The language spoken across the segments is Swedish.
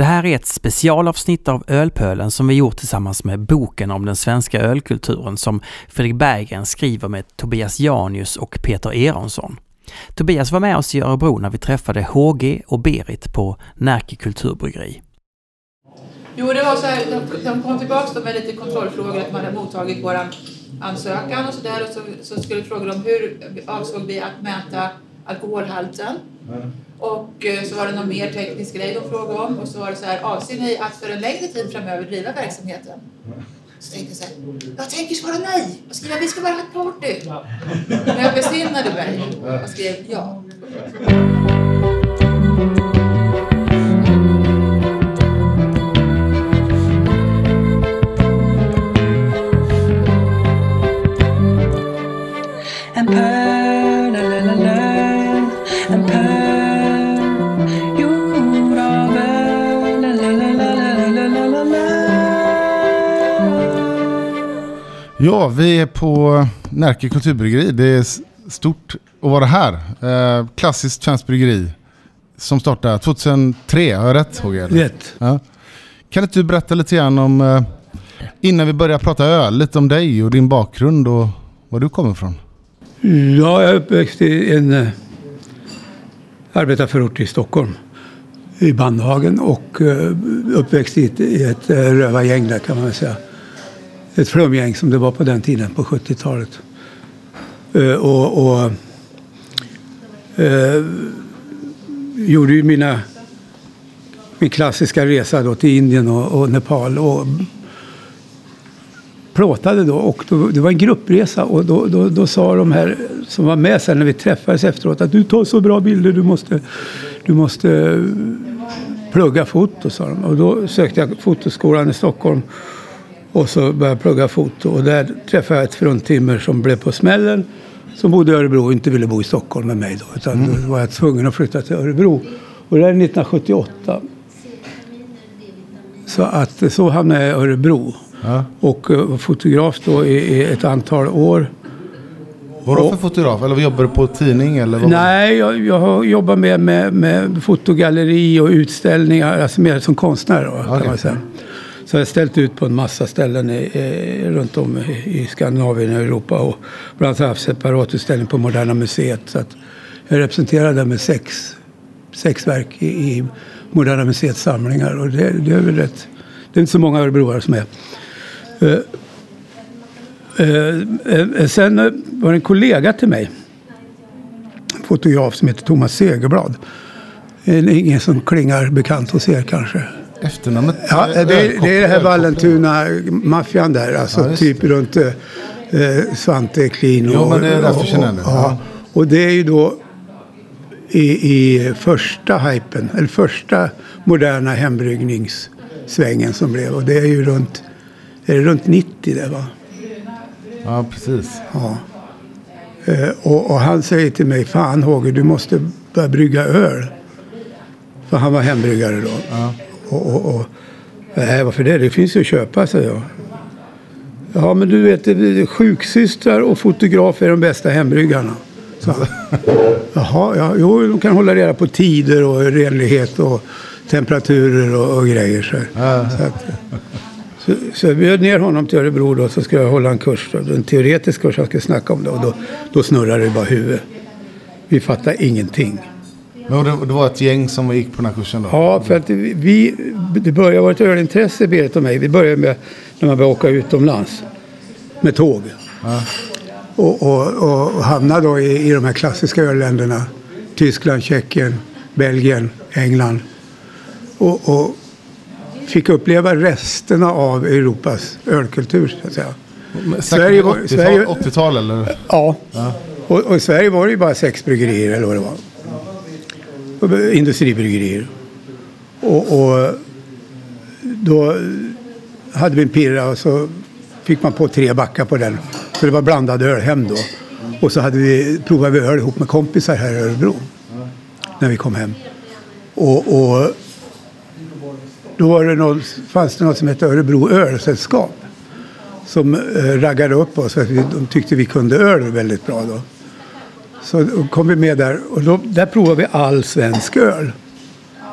Det här är ett specialavsnitt av Ölpölen som vi gjort tillsammans med boken om den svenska ölkulturen som Fredrik Berggren skriver med Tobias Janius och Peter Eronsson. Tobias var med oss i Örebro när vi träffade HG och Berit på Närke kulturbryggeri. Jo, det var så här, de, de kom tillbaka med lite kontrollfrågor, att man hade mottagit vår ansökan och sådär och så, så skulle fråga dem hur avsåg vi att mäta alkoholhalten. Mm. Och eh, så var det någon mer teknisk grej de frågade om och så var det så här, avser ni att för en längre tid framöver driva verksamheten? Så tänkte jag så här, jag tänker svara nej och skriva vi ska bara ha ett party. Men jag besinnade mig och skrev ja. Ja, vi är på Närke kulturbryggeri. Det är stort att vara här. Eh, klassiskt svenskt bryggeri som startade 2003. Har jag rätt HG? Rätt. Ja. Kan inte du berätta lite grann om, eh, innan vi börjar prata öl, lite om dig och din bakgrund och var du kommer ifrån? Ja, jag är uppväxt i en eh, arbetarförort i Stockholm. I Bandhagen och eh, uppväxt i ett, i ett rövargäng där kan man väl säga ett flumgäng som det var på den tiden, på 70-talet. Eh, och, och eh, gjorde ju mina, min klassiska resa då till Indien och, och Nepal. Och plåtade då och då, det var en gruppresa och då, då, då sa de här som var med sen när vi träffades efteråt att du tar så bra bilder, du måste, du måste plugga foto, sa de. Och då sökte jag fotoskolan i Stockholm och så började jag plugga foto och där träffade jag ett fruntimmer som blev på smällen. Som bodde i Örebro och inte ville bo i Stockholm med mig då. Utan mm. då var jag tvungen att flytta till Örebro. Och det är 1978. Så att så hamnade jag i Örebro. Ja. Och var fotograf då i, i ett antal år. Vadå för fotograf? Eller jobbar du på tidning? Eller vad nej, jag, jag har jobbat med, med, med fotogalleri och utställningar. Alltså mer som konstnär då, okay. kan man säga. Så jag har ställt ut på en massa ställen i, i, runt om i, i Skandinavien och Europa. Och bland annat har jag haft separatutställning på Moderna Museet. Så att jag representerar där med sex, sex verk i, i Moderna Museets samlingar. Och det, det, är väl rätt, det är inte så många örebroare som är. Uh, uh, uh, sen var det en kollega till mig, en fotograf som heter Thomas Segerblad. Ingen som klingar bekant hos er kanske. Efternamnet? Ja, det, är, det är det här Vallentuna-maffian där. Alltså ja, typ runt eh, Svante Eklin. Och, jo, men det är därför känner jag. Ja. Och det är ju då i, i första hypen, eller första moderna hembryggningssvängen som blev. Och det är ju runt, är det runt 90 det va? Ja, precis. Ja. Eh, och, och, han säger till mig, fan Håger, du måste börja brygga öl. För han var hembryggare då. Ja. Och, och, och, nej, varför det? Det finns ju att köpa, säger jag. Ja, men du vet, sjuksystrar och fotografer är de bästa hembryggarna. Så, jaha, ja, jo, de kan hålla reda på tider och renlighet och temperaturer och, och grejer. Så, så, att, så, så jag bjöd ner honom till Örebro då, så ska jag hålla en kurs. Då, en teoretisk kurs han ska snacka om det. Och då, då snurrar det bara huvudet. Vi fattar ingenting. Men det, det var ett gäng som gick på den här kursen då? Ja, för att vi, det började vara ett ölintresse, Berit och mig. Vi började med när man började åka utomlands med tåg. Ja. Och, och, och hamnade då i, i de här klassiska ölländerna. Tyskland, Tjeckien, Belgien, England. Och, och fick uppleva resterna av Europas ölkultur, så att säga. Sverige 80-tal 80 eller? Ja. ja. Och, och, i Sverige var det ju bara sex bryggerier eller vad det var industribryggerier. Och, och då hade vi en pirra och så fick man på tre backar på den. Så det var blandad öl hem då. Och så hade vi, provade vi öl ihop med kompisar här i Örebro. När vi kom hem. Och, och då var det någon, fanns det något som hette Örebro ölsällskap. Som eh, raggade upp oss för att vi, de tyckte vi kunde öl väldigt bra då. Så kom vi med där och då, där provade vi all svensk öl.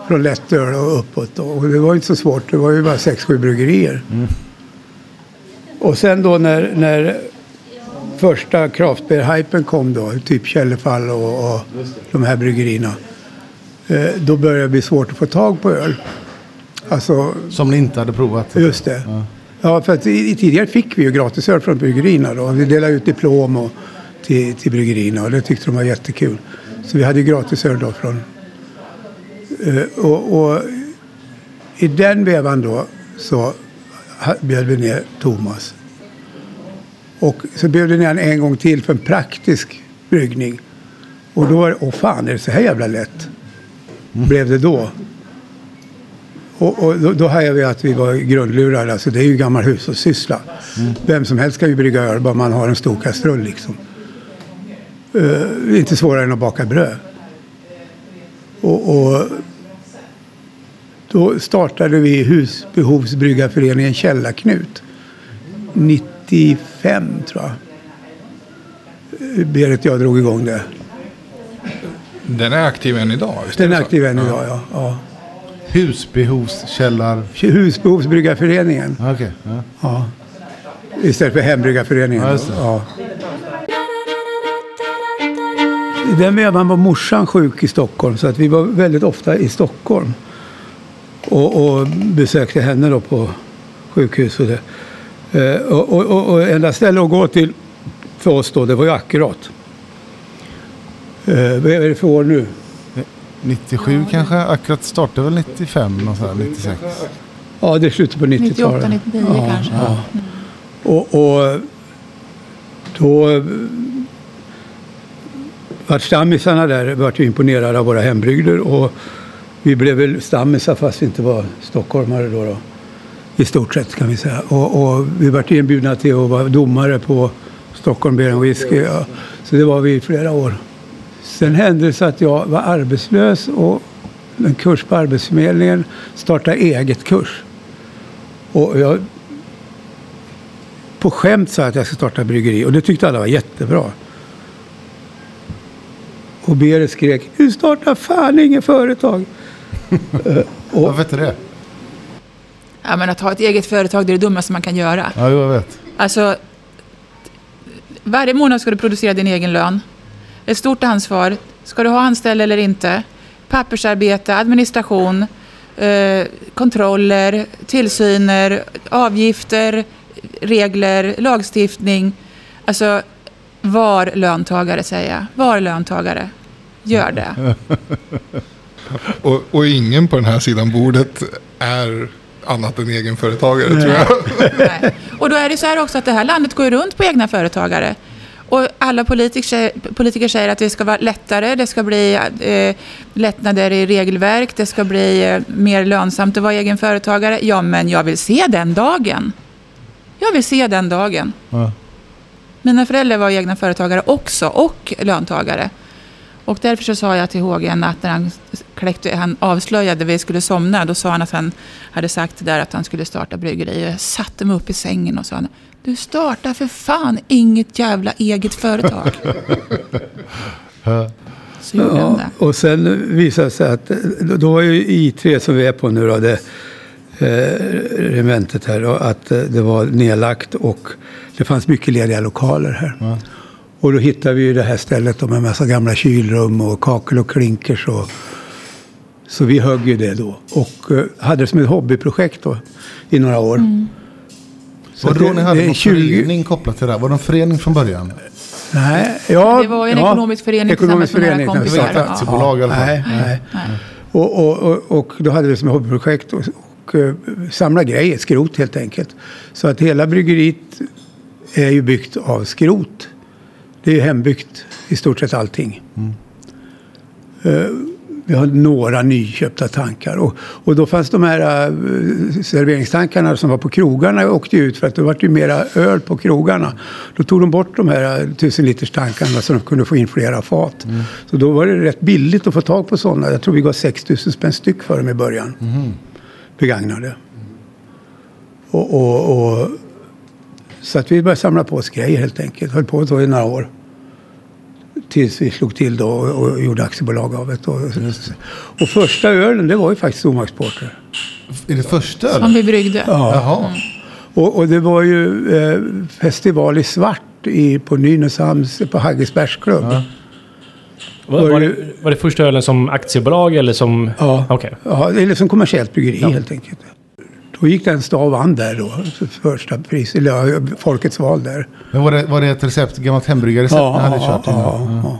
från lättöl och uppåt. Då. Och det var inte så svårt. Det var ju bara sex, sju bryggerier. Och sen då när, när första craftbeer-hypen kom då, typ Källefall och, och de här bryggerierna. Eh, då började det bli svårt att få tag på öl. Alltså, Som ni inte hade provat? just det. Ja, för att i, i tidigare fick vi ju gratisöl från bryggerierna då. Vi delade ut diplom och, till, till bryggerierna och det tyckte de var jättekul. Så vi hade ju gratisöl då från... Eh, och, och i den vevan då så bjöd vi ner Thomas. Och så bjöd vi ner honom en gång till för en praktisk bryggning. Och då var det, åh fan, är det så här jävla lätt? Blev det då. Och, och då, då hajade vi att vi var grundlurade. Alltså det är ju gammal hushållssyssla. Vem som helst kan ju brygga öl bara man har en stor kastrull liksom. Uh, inte svårare än att baka bröd. Och, och då startade vi Husbehovsbryggarföreningen Källarknut. 95 tror jag. Eh, Berit och jag drog igång det. Den är aktiv än idag? Den är aktiv än idag ja. ja. Husbehovskällar... Husbehovsbryggarföreningen. Okej. ja. Ja. Istället för hembryggarföreningen. Ja, den vevan var morsan sjuk i Stockholm så att vi var väldigt ofta i Stockholm. Och, och besökte henne då på sjukhus. Och, det. Eh, och, och, och, och enda ställe att gå till för oss då, det var ju Akkurat. Eh, vad är det för år nu? 97 kanske? Akkurat startade väl 95? Någon sån här, 96? Ja, det är slutet på 90-talet. 98, 99 ja, kanske. Ja. Och, och då vart stammisarna där vart ju imponerade av våra hembrygder och vi blev väl stammisar fast vi inte var stockholmare då. då. I stort sett kan vi säga. Och, och vi vart inbjudna till att vara domare på Stockholm Beer and Whisky. Ja. Så det var vi i flera år. Sen hände det så att jag var arbetslös och en kurs på Arbetsförmedlingen startade eget kurs. Och jag på skämt sa att jag ska starta bryggeri och det tyckte alla var jättebra. Och Berit skrek, du startar fan inget företag. Och, Varför inte det? Ja, men att ha ett eget företag det är det dummaste man kan göra. Ja, jag vet. Alltså, varje månad ska du producera din egen lön. Ett stort ansvar. Ska du ha anställd eller inte? Pappersarbete, administration, eh, kontroller, tillsyner, avgifter, regler, lagstiftning. Alltså, var löntagare säger jag. Var löntagare. Gör det. Och, och ingen på den här sidan bordet är annat än egenföretagare tror jag. Nej. Och då är det så här också att det här landet går runt på egna företagare. Och alla politiker, politiker säger att det ska vara lättare, det ska bli eh, lättnader i regelverk, det ska bli eh, mer lönsamt att vara egen företagare. Ja, men jag vill se den dagen. Jag vill se den dagen. Ja. Mina föräldrar var egna företagare också och löntagare. Och därför så sa jag till Hågen att när han, kläckte, han avslöjade vi skulle somna, då sa han att han hade sagt där att han skulle starta bryggeri. Jag satte mig upp i sängen och sa du startar för fan inget jävla eget företag. Så gjorde han ja, det. och sen visade det sig att då var ju I3 som vi är på nu då, det eh, regementet här, då, att eh, det var nedlagt och det fanns mycket lediga lokaler här. Och då hittade vi ju det här stället med massa gamla kylrum och kakel och klinkers. Och, så vi högg ju det då och eh, hade det som ett hobbyprojekt då i några år. Mm. Så Var det då ni hade någon förening kopplat till det här? Var det en förening från början? Nej, ja, Det var en ja, ekonomisk förening ekonomisk tillsammans med några Det förening, var kompisar. inte aktiebolag i alla fall? Nej, nej. Nej. Och, och, och, och då hade vi det som ett hobbyprojekt och, och uh, samla grejer, skrot helt enkelt. Så att hela bryggeriet är ju byggt av skrot. Det är ju hembyggt i stort sett allting. Eh, vi har några nyköpta tankar. Och, och då fanns de här uh, serveringstankarna som var på krogarna åkte ut för att det var ju mera öl på krogarna. Då tog de bort de här uh, tusen liters tankarna så de kunde få in flera fat. Så då var det rätt billigt att få tag på sådana. Jag tror vi gav 6 000 spänn styck för dem i början. Begagnade. Och, och, och, så att vi började samla på oss grejer helt enkelt. Höll på så i några år. tills vi slog till då och, och gjorde aktiebolag av det. Och, och första ölen, det var ju faktiskt Stormaktsporter. Är det första Som eller? vi bryggde. Ja. Jaha. Och, och det var ju eh, festival i svart i, på Nynäshamns, på Hagges bärsklubb. Ja. Var, var, det, var det första ölen som aktiebolag eller som... Ja, Okej. ja, eller som kommersiellt bryggeri helt enkelt. Då gick den stad och vann där då, för första pris, eller ja, Folkets val där. Men var det, var det ett recept, gammalt hembryggarrecept ni hade kört? ja, ja.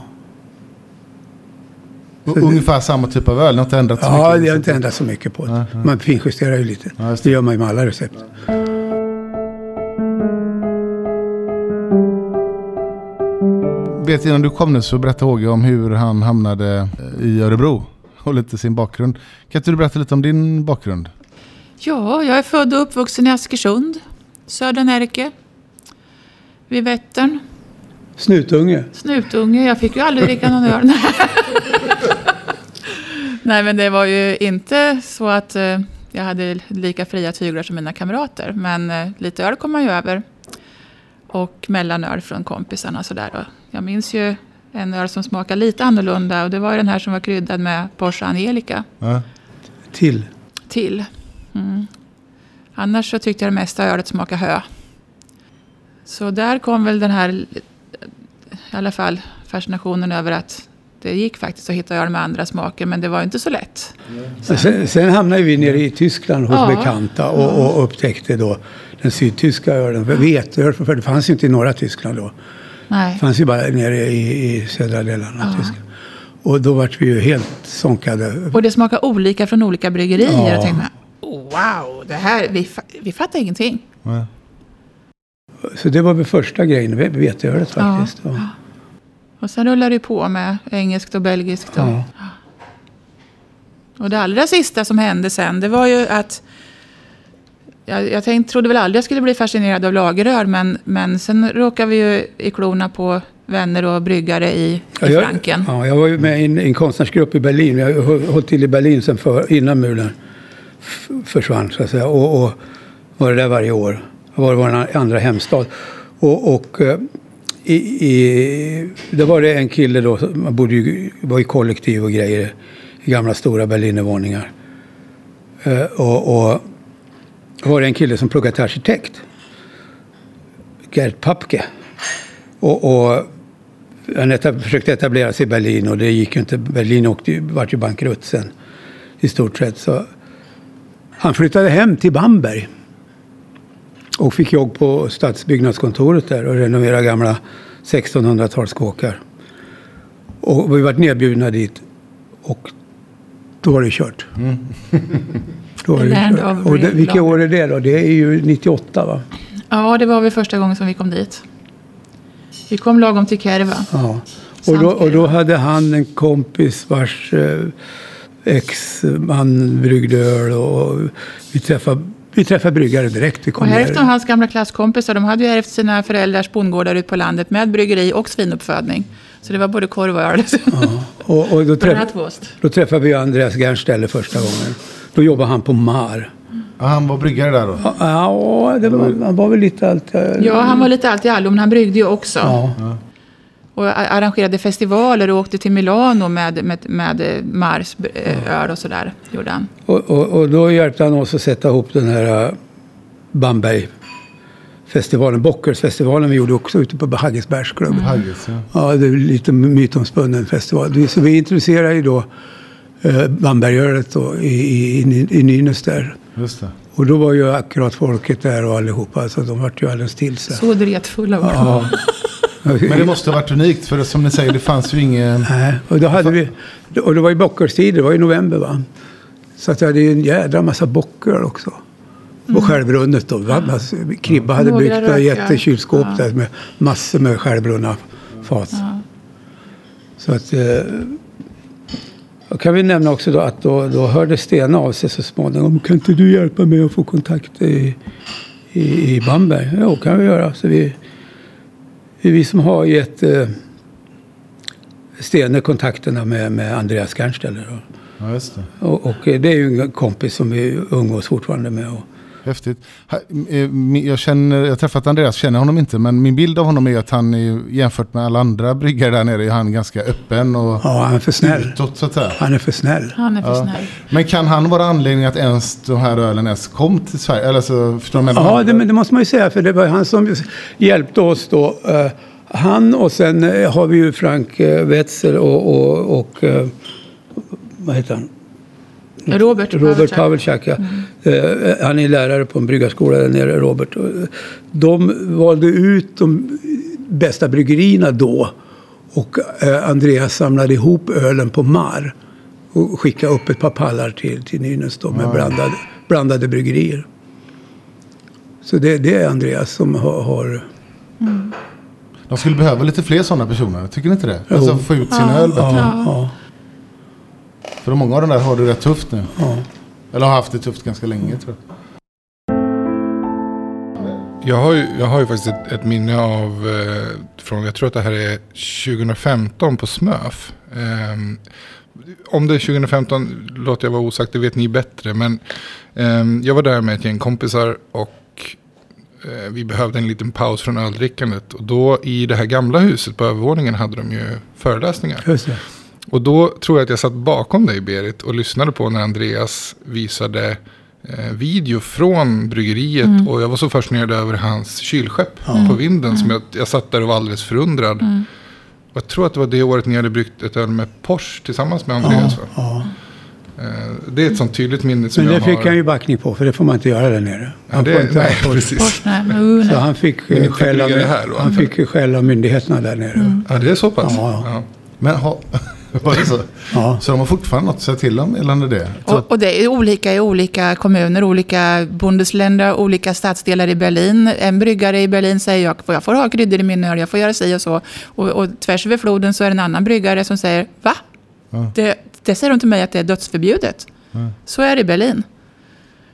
Och Ungefär samma typ av öl, ni har inte ändrat så ja, mycket? det har inte ändrat så mycket på det. Man finjusterar ju lite. Ja, just det gör man ju med alla recept. Vet innan du kom nu så berättade Håge om hur han hamnade eh, i Örebro och lite sin bakgrund. Kan inte du berätta lite om din bakgrund? Ja, jag är född och uppvuxen i Askersund, södra Närke, vid Vättern. Snutunge. Snutunge, jag fick ju aldrig dricka någon öl. Nej, men det var ju inte så att eh, jag hade lika fria tyglar som mina kamrater. Men eh, lite öl kom man ju över. Och mellanöl från kompisarna sådär. Jag minns ju en öl som smakade lite annorlunda. Och det var ju den här som var kryddad med Porsche Angelica Ja. Till. till. Mm. Annars så tyckte jag det mesta ölet smakade hö. Så där kom väl den här, i alla fall fascinationen över att det gick faktiskt att hitta öl med andra smaker, men det var inte så lätt. Sen, sen hamnade vi nere i Tyskland hos Ja. bekanta och, och upptäckte då den sydtyska ölen. Veteöl, för det fanns ju inte i norra Tyskland då. Det Nej. fanns ju bara nere i, i södra delarna av Ja. Tyskland. Och då vart vi ju helt sånkade. Och det smakar olika från olika bryggerier. Ja. Tänkte, oh, wow, det här, vi, vi fattar ingenting. Ja. Så det var väl första grejen, ve- veteölet faktiskt. Ja. Och sen rullar det på med engelskt och belgiskt. Och, Ja. Och det allra sista som hände sen, det var ju att jag, jag tänkte, trodde väl aldrig jag skulle bli fascinerad av lageröl, men, men sen råkade vi ju i klorna på vänner och bryggare i, i Ja, jag, Franken. ja, jag var ju med i en, en konstnärsgrupp i Berlin. Jag har hållit till i Berlin sen för, innan muren försvann så att säga. Och, och var där varje år. Det var vår andra hemstad. Och, och eh, i, i, det var det en kille då, man bodde ju, var i kollektiv och grejer i gamla stora Berlinervåningar. Eh, och, och då var det en kille som pluggade till arkitekt. Gerd Papke. Och, och han etab försökte etablera sig i Berlin och det gick ju inte. Berlin åkte ju, vart ju bankrutt sen i stort sett. Så han flyttade hem till Bamberg och fick jobb på stadsbyggnadskontoret där och renovera gamla 1600-talskåkar. Och vi vart nedbjudna dit och då var det kört. Då var det kört. Och det, vilka år är det då? Det är ju 98 va? Ja, det var väl första gången som vi kom dit. Vi kom lagom till Kerva. Ja. Och då, och då hade han en kompis vars eh, ex-man bryggde öl och vi träffade, vi träffade bryggare direkt. Vi kom Och hälften av hans gamla klasskompisar de hade ju ärvt sina föräldrars bondgårdar ute på landet med bryggeri och svinuppfödning. Så det var både korv och öl. Ja. Och, och då, träff, då träffade vi Andreas Gernställe första gången. Då jobbade han på MAR. Ja, han var bryggare där då? Ja, Ja, det var, han var väl lite allt. Ja, han var lite allt i allo, men han bryggde ju också. Ja. Och arrangerade festivaler och åkte till Milano med, med, med eh, Mars eh, öl och sådär. Gjorde han. Och, och, och då hjälpte han oss att sätta ihop den här uh, Bamberg-festivalen, Bockersfestivalen vi gjorde också ute på Hagges bärsklubb. Haggis, ja. Ja, det är lite mytomspunnen festival. Så vi introducerar ju då eh, Bambergölet då i, i, i, i Nynäs där. Just det. Och då var ju akkurat folket där och allihopa, så de vart ju alldeles till sig. Så dretfulla var de. Ja. Men det måste ha varit unikt för som ni säger, det fanns ju ingen... Nej, och då hade vi, och det var ju bockerstid, det var i november va. Så att jag hade ju en jädra massa bocker också. Och självrunnet då. va? Alltså, Kribba hade Några byggt ett jättekylskåp Ja. där med massor med självbrunna fat. Ja. Så att... Eh, och kan vi nämna också då att då, då hörde Stena av sig så småningom. Kan inte du hjälpa mig att få kontakt i, i, i Bamberg? Jo, kan vi göra. Så vi, vi som har gett eh, Stene kontakterna med, med Andreas Gernställer. då. Ja, det. Och, och eh, det är ju en kompis som vi umgås fortfarande med. Och, Häftigt. Eh, Jag, känner, jag har träffat Andreas, känner honom inte, men min bild av honom är att han är, jämfört med alla andra bryggare där nere är han ganska öppen och Ja, han är för snäll. utåt så att säga. Han är för snäll. Han är för Ja. snäll. Men kan han vara anledningen att ens de här ölen ens kom till Sverige? Eller så, förstår du? Ja, det, men det måste man ju säga, för det var han som hjälpte oss då. Eh, han och sen eh, har vi ju Frank Wetzel och, och, och vad heter han? Robert, Robert. Pavlicek, ja. Eh, Han är lärare på en bryggarskola där nere, Robert. Eh, De valde ut de bästa bryggerierna då. Och eh, Andreas samlade ihop ölen på Mar. Och skickade upp ett par pallar till, till Nynäs då med blandade, blandade bryggerier. Så det, det är Andreas som har... har De skulle behöva lite fler sådana personer, tycker ni inte det? Jo. Alltså få ut sin öl bättre. ja, ja, För många av de där har det rätt tufft nu. ja. Eller har haft det tufft ganska länge tror jag. Jag har ju, jag har ju faktiskt ett, ett minne av, eh, från, jag tror att det här är 2015 på Smöf. Ehm, om det är 2015 låter jag vara osagt, det vet ni bättre. Men ehm, jag var där med ett gäng kompisar och eh, vi behövde en liten paus från öldrickandet. Och då i det här gamla huset på övervåningen hade de ju föreläsningar. Just det. Och då tror jag att jag satt bakom dig Berit och lyssnade på när Andreas visade eh, video från bryggeriet. Och jag var så fascinerad över hans kylskepp på vinden. Som jag, jag satt där och var alldeles förundrad. Och jag tror att det var det året ni hade bryggt ett öl med Porsche tillsammans med Andreas. va? Ja. Eh, det är ett sånt tydligt minne som Men det jag fick har. han ju backning på, för det får man inte göra där nere. Ja, Han får det, inte nej, ha- precis. Uh, Så han fick eh, skäll av, här han fick skäll av myndigheterna där nere. Ja, det är så pass? Ja, ja. Ja. Men ha, var det så? Ja. Så de har fortfarande något att säga till om gällande det? Och, och det är olika i olika kommuner, olika Bundesländer, olika stadsdelar i Berlin. En bryggare i Berlin säger jag, jag får ha kryddor i min öl, jag får göra si och så. Och, och tvärs över floden så är det en annan bryggare som säger, va? Ja. Det, det säger de till mig att det är dödsförbjudet. Så är det i Berlin.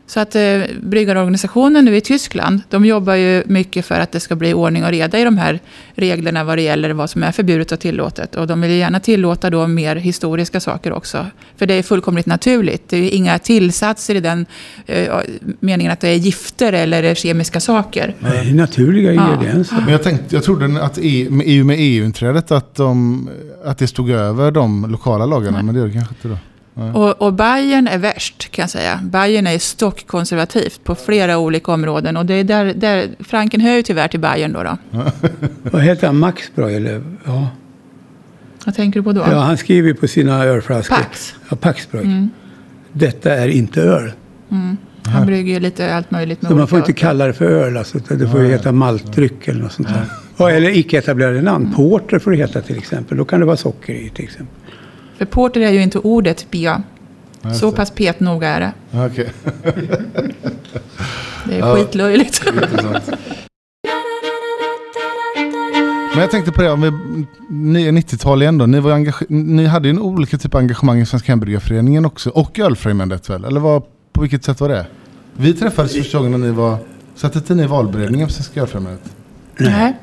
Så att eh, bryggarorganisationen nu i Tyskland, de jobbar ju mycket för att det ska bli ordning och reda i de här reglerna vad det gäller vad som är förbjudet och tillåtet. Och de vill gärna tillåta då mer historiska saker också. För det är fullkomligt naturligt. Det är inga tillsatser i den eh, meningen att det är gifter eller kemiska saker. Det är naturliga Ja. ingredienser. men jag, tänkte, jag trodde att EU med EU med EU-inträdet att, de, att det stod över de lokala lagarna. Men det gör det kanske inte då. Och, och Bayern är värst kan jag säga. Bayern är stockkonservativt på flera olika områden. Och det är där, där Franken hör ju tyvärr till Bayern då. då. Vad heter han? Maxbroy? Eller? Ja. Vad tänker du på då? ja, han skriver på sina ölflaskor. Pax. Ja, Paxbroy. Mm. Detta är inte öl. Han brygger ju lite allt möjligt med Så man får inte kalla det för öl. Alltså, det får ju heta maltdryck eller något sånt där. Ja, eller icke-etablerade namn. Porter får det heta till exempel. Då kan det vara socker i till exempel. För porter är ju inte ordet just Så det. pass petnoga är det. Okej, Det är Ja. skitlöjligt. Men jag tänkte på det, om vi, ni är 90-tal igen då. Ni, var engage- ni hade ju en olika typ av engagemang i Svenska Hembryggarföreningen också. Och Ölfrämjandet väl? Eller vad, på vilket sätt var det? Vi träffades första gången när ni var... Satt inte ni i valberedningen för Svenska Ölfrämjandet? Nej.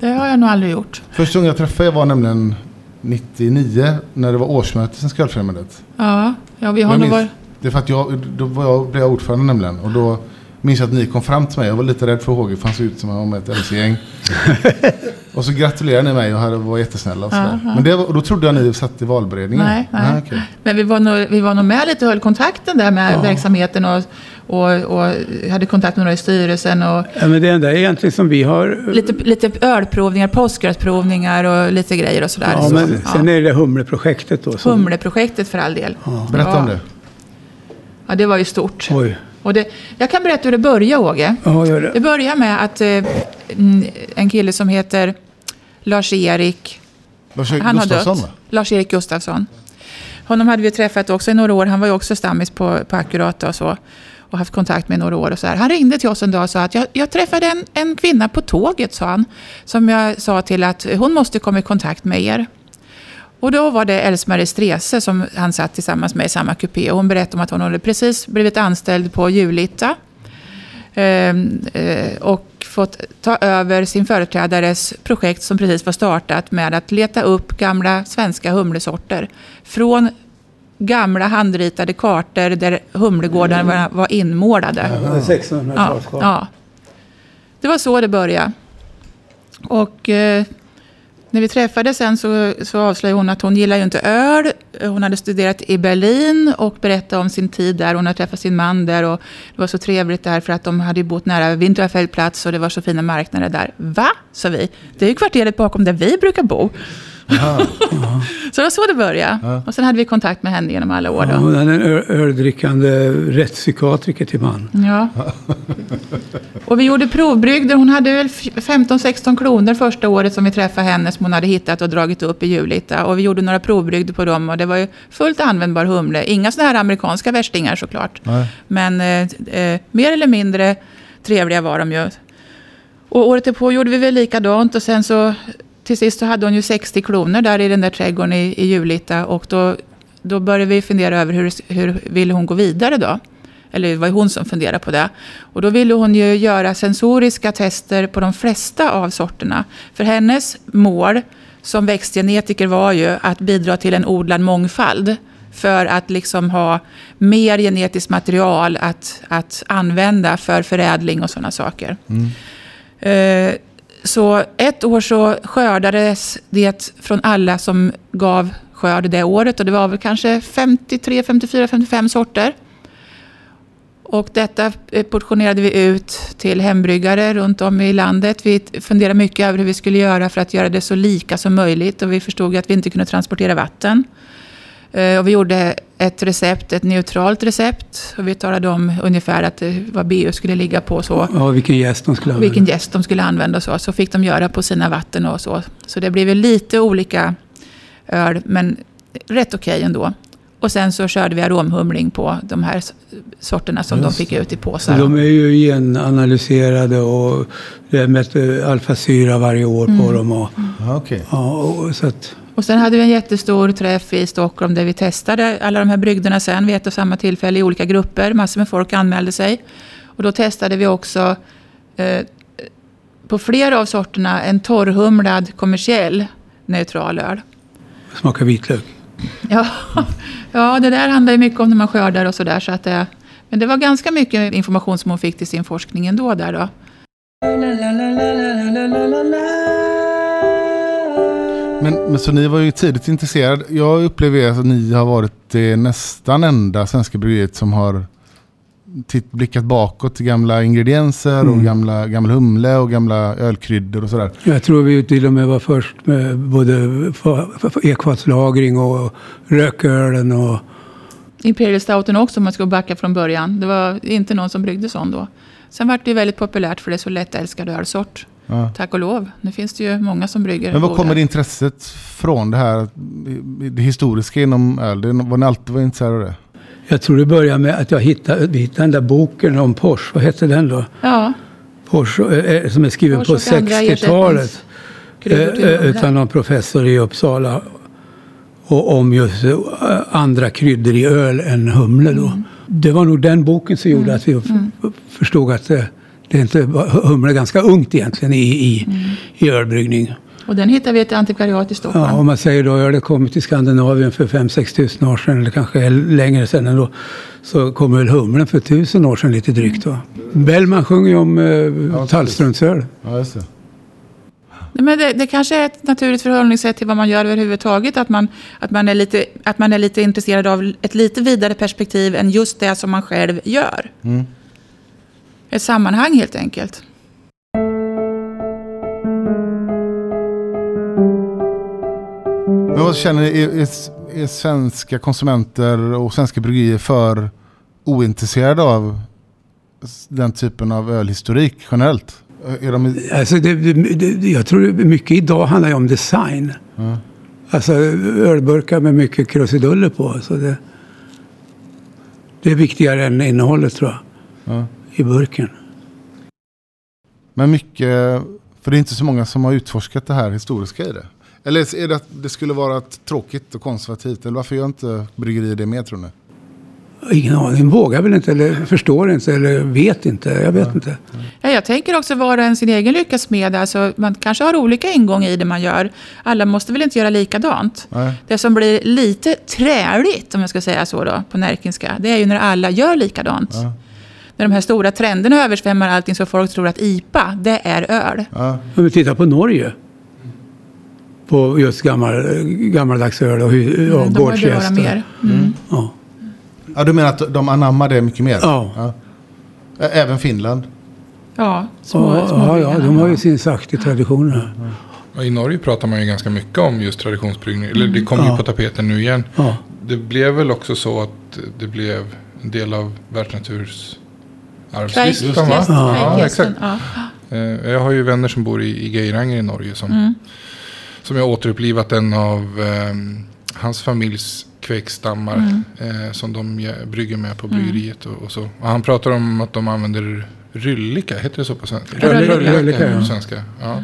Det har jag nog aldrig gjort. Första gången jag träffade er var nämligen 99 när det var årsmöte i Svenska Ölfrämjandet. Ja, ja vi har nog varit... Det är för att jag, då var jag, blev jag ordförande nämligen. Och då minns jag att ni kom fram till mig. Jag var lite rädd för HG för han såg ut som han var med ett MC-gäng. och så gratulerade ni mig och hade, var jättesnälla och sådär. Men det var, och då trodde jag ni satt i valberedningen. Nej, nej. okej. Men vi var, nog, vi var nog med lite och höll kontakten där med verksamheten och, och, och hade kontakt med några i styrelsen. Och Ja, men det enda egentligen som vi har... lite, lite ölprovningar, påskrötsprovningar och lite grejer och sådär. Ja, Så, men sen är det Humleprojektet då. Som, Humleprojektet för all del. Berätta Ja. om det. Ja, det var ju stort. Oj. Och det, jag kan berätta hur det började, Åge. Ja, gör det. Det börjar med att eh, en kille som heter Lars-Erik Lars Han har Gustafsson dött. va? Lars-Erik Gustafsson. Honom hade vi träffat också i några år. Han var ju också stammis på, på Acurata och så. Och haft kontakt med några år och så här. Han ringde till oss en dag och sa att jag, jag träffade en, en kvinna på tåget, sa han. Som jag sa till att hon måste komma i kontakt med er. Och då var det Else-Marie Strese som han satt tillsammans med i samma kupé. Och hon berättade om att hon hade precis blivit anställd på Julita. Ehm, eh, och fått ta över sin företrädares projekt som precis var startat med att leta upp gamla svenska humlesorter från gamla handritade kartor där Humlegården var, var inmålade. Ja, 1600-talskart. Ja, ja. Det var så det började. Och eh, när vi träffades sen så, så avslöjade hon att hon gillar ju inte öl. Hon hade studerat i Berlin och berättade om sin tid där. Hon hade träffat sin man där och det var så trevligt där för att de hade bott nära Winterfeldplatz och det var så fina marknader där. Va? sa vi. Det är ju kvarteret bakom där vi brukar bo. så det var så det började. Och sen hade vi kontakt med henne genom alla år. Ja, Då. hon hade en öldrickande rättspsykiatriker till man. Ja. Och vi gjorde provbrygder. Hon hade väl 15-16 kronor första året som vi träffade henne som hon hade hittat och dragit upp i Julita. Och vi gjorde några provbrygder på dem och det var ju fullt användbar humle. Inga sådana här amerikanska värstingar såklart. Nej. Men eh, eh, mer eller mindre trevliga var de ju. Och året på gjorde vi väl likadant och sen så till sist så hade hon ju 60 kronor där i den där trädgården i, i Julita och då, då började vi fundera över hur, hur ville hon gå vidare då? Eller det var hon som funderade på det. Och då ville hon ju göra sensoriska tester på de flesta av sorterna. För hennes mål som växtgenetiker var ju att bidra till en odlad mångfald. För att liksom ha mer genetiskt material att, att använda för förädling och sådana saker. Eh, så ett år så skördades det från alla som gav skörd det året. Och det var väl kanske 53, 54, 55 sorter. Och detta eh, portionerade vi ut till hembryggare runt om i landet. Vi funderade mycket över hur vi skulle göra för att göra det så lika som möjligt. Och vi förstod att vi inte kunde transportera vatten. Eh, Och vi gjorde ett recept, ett neutralt recept. Och vi talade om ungefär att eh, vad BU skulle ligga på. Så Ja, vilken gäst de skulle använda. vilken gäst de skulle använda så. Så fick de göra på sina vatten och så. Så det blev ju lite olika öl, men rätt okej ändå. Och sen så körde vi aromhumling på de här sorterna som de fick ut i påsar. De är ju genanalyserade och det mätte alfasyra varje år Mm. på dem. Och, Ja, okej. ja, och, så att, Och sen hade vi en jättestor träff i Stockholm där vi testade alla de här brygderna sen vid ett och samma tillfälle i olika grupper. Massor med folk anmälde sig. Och då testade vi också eh, på flera av sorterna en torrhumlad kommersiell neutral öl. smakar vitlök. Ja, ja, det där handlar ju mycket om när man skördar och sådär. Så att det, men det var ganska mycket information som hon fick till sin forskning ändå där då. Men, men så ni var ju tidigt intresserade. Jag upplever att ni har varit det nästan enda svenska bryggeriet som har titt, blickat bakåt till gamla ingredienser och Mm. gamla, gamla humle och gamla ölkryddor och sådär. Jag tror vi till och med var först med både fa- fa- ekfatslagring och rökölen. Och, Imperial Stouten också om man ska backa från början. Det var inte någon som bryggde sån då. Sen var det ju väldigt populärt för det är så lättälskad ölsort. Ja. Tack och lov. Nu finns det ju många som brygger. Men var kommer intresset från det här det historiska inom öl? Det, var ni alltid var intresserade av det? jag tror det började med att jag hittade, vi hittade den där boken om Porsche. Vad hette den då? Ja, Porsche, eh, eh, som är skriven Porsche på och andra 60-talet. kryddor till Eh. Utan någon professor i Uppsala. Och om just andra kryddor i öl än humle då. Mm. Det var nog den boken som gjorde att vi f- förstod att det, det inte var, humle är ganska ungt egentligen i, i, Mm. i ölbryggning. Och den hittar vi i ett antikvariat i Stockholm. Ja, om man säger då öl kommit till Skandinavien för 5-6 tusen år sedan eller kanske längre sedan ändå. Så kommer väl humlen för tusen år sedan lite drygt. Va? Bellman sjunger ju om eh, tallströmsöl. Ja, just det. Nej, Men det, det kanske är ett naturligt förhållningssätt till vad man gör överhuvudtaget. Att man, att, man är lite, att man är lite intresserad av ett lite vidare perspektiv än just det som man själv gör. Mm. Ett sammanhang helt enkelt. Men vad känner ni, är, är, är svenska konsumenter och svenska bryggerier för ointresserade av den typen av ölhistorik generellt? Är de, Alltså det, det, jag tror mycket idag handlar ju om design. Ja. Alltså ölburkar med mycket krusiduller på. Så det, det är viktigare än innehållet tror jag. Ja. I burken. men mycket, för det är inte så många som har utforskat det här historiska i det. Eller är det att det skulle vara tråkigt och konservativt? Eller varför gör inte bryggerier det mer tror ni? Ingen aning. Vågar väl inte, eller förstår inte, eller vet inte. Jag vet inte. Ja, jag tänker också vara en sin egen lyckas med. Alltså, man kanske har olika ingång i det man gör. Alla måste väl inte göra likadant. Nej. Det som blir lite träligt, om jag ska säga så då, på närkinska, det är ju när alla gör likadant. När de här stora trenderna översvämmar allting så folk tror att IPA, det är öl. Ja. Om vi tittar på Norge. På just gammal, gammaldags öl och, hy- och Mm, gårdsgäster. mer. Mm. Ja. ja, du menar att de anammar det mycket mer? Ja. Ä- Även Finland? Ja, små, Ja, små ja, ja, de har ju sin saktig tradition här. I Norge pratar man ju ganska mycket om just traditionsbryggning. Eller det kommer Ja. ju på tapeten nu igen. Ja. Det blev väl också så att det blev en del av världsnatursarvslistan va? Ja, exakt. ja. Eh, Jag har ju vänner som bor i, i Geiranger i Norge som, Mm. som jag återupplivat en av ehm, hans familjs kväkstammar Mm. eh, som de ge- brygger med på bryggeriet och, och så. Och han pratar om att de använder ryllika, heter det så på svenska? Röllika. Röllika, på ja. svenska. Ja.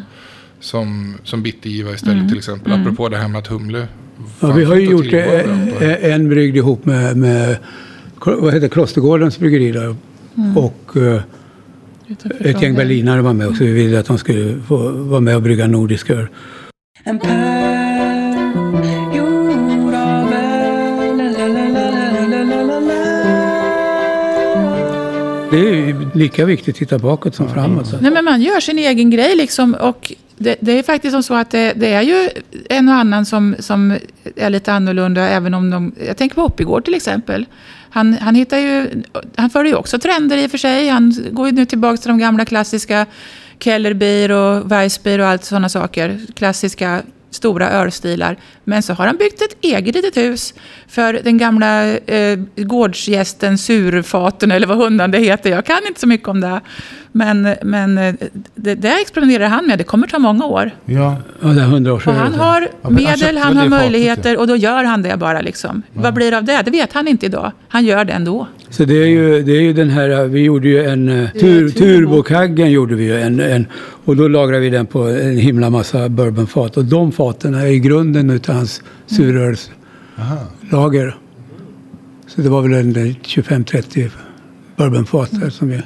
Som, som bittergiva istället Mm. till exempel. Mm. Apropå det här med att humle Ja, vi har ju gjort eh, eh, en brygd ihop med, med vad heter Klostergårdens bryggeri där. Mm. Och eh, ett gäng berlinare var med också. Vi ville att de skulle få vara med och brygga nordisk öl. Det är ju lika viktigt att titta bakåt som framåt. Så. Nej, men man gör sin egen grej liksom. Och det, det är faktiskt som så att det, det är ju en och annan som, som är lite annorlunda. Även om de, jag tänker på Oppigård till exempel. Han, han, hittar ju, han följer ju också trender i och för sig. Han går ju nu tillbaka till de gamla klassiska Kellerbier och Weissbier och allt sådana saker. Klassiska stora ölstilar. Men så har han byggt ett eget litet hus för den gamla eh, gårdsgästen surfaten eller vad hundan det heter. Jag kan inte så mycket om det. Men, men eh, det, det experimenterar han med. Det kommer ta många år. Ja. Ja, det är hundra år Och sedan. han har Ja, han medel, han har det fatet, möjligheter och då gör han det bara. Liksom. Vad blir det av det? Det vet han inte idag. Han gör det ändå. Så det är, ju, det är ju den här, vi gjorde ju en eh, tur, turbo. turbokaggen gjorde vi ju en, en, och då lagrade vi den på en himla massa bourbonfat och de faten är i grunden utav hans surölslager. Så det var väl en 25-30 bourbonfat där som vi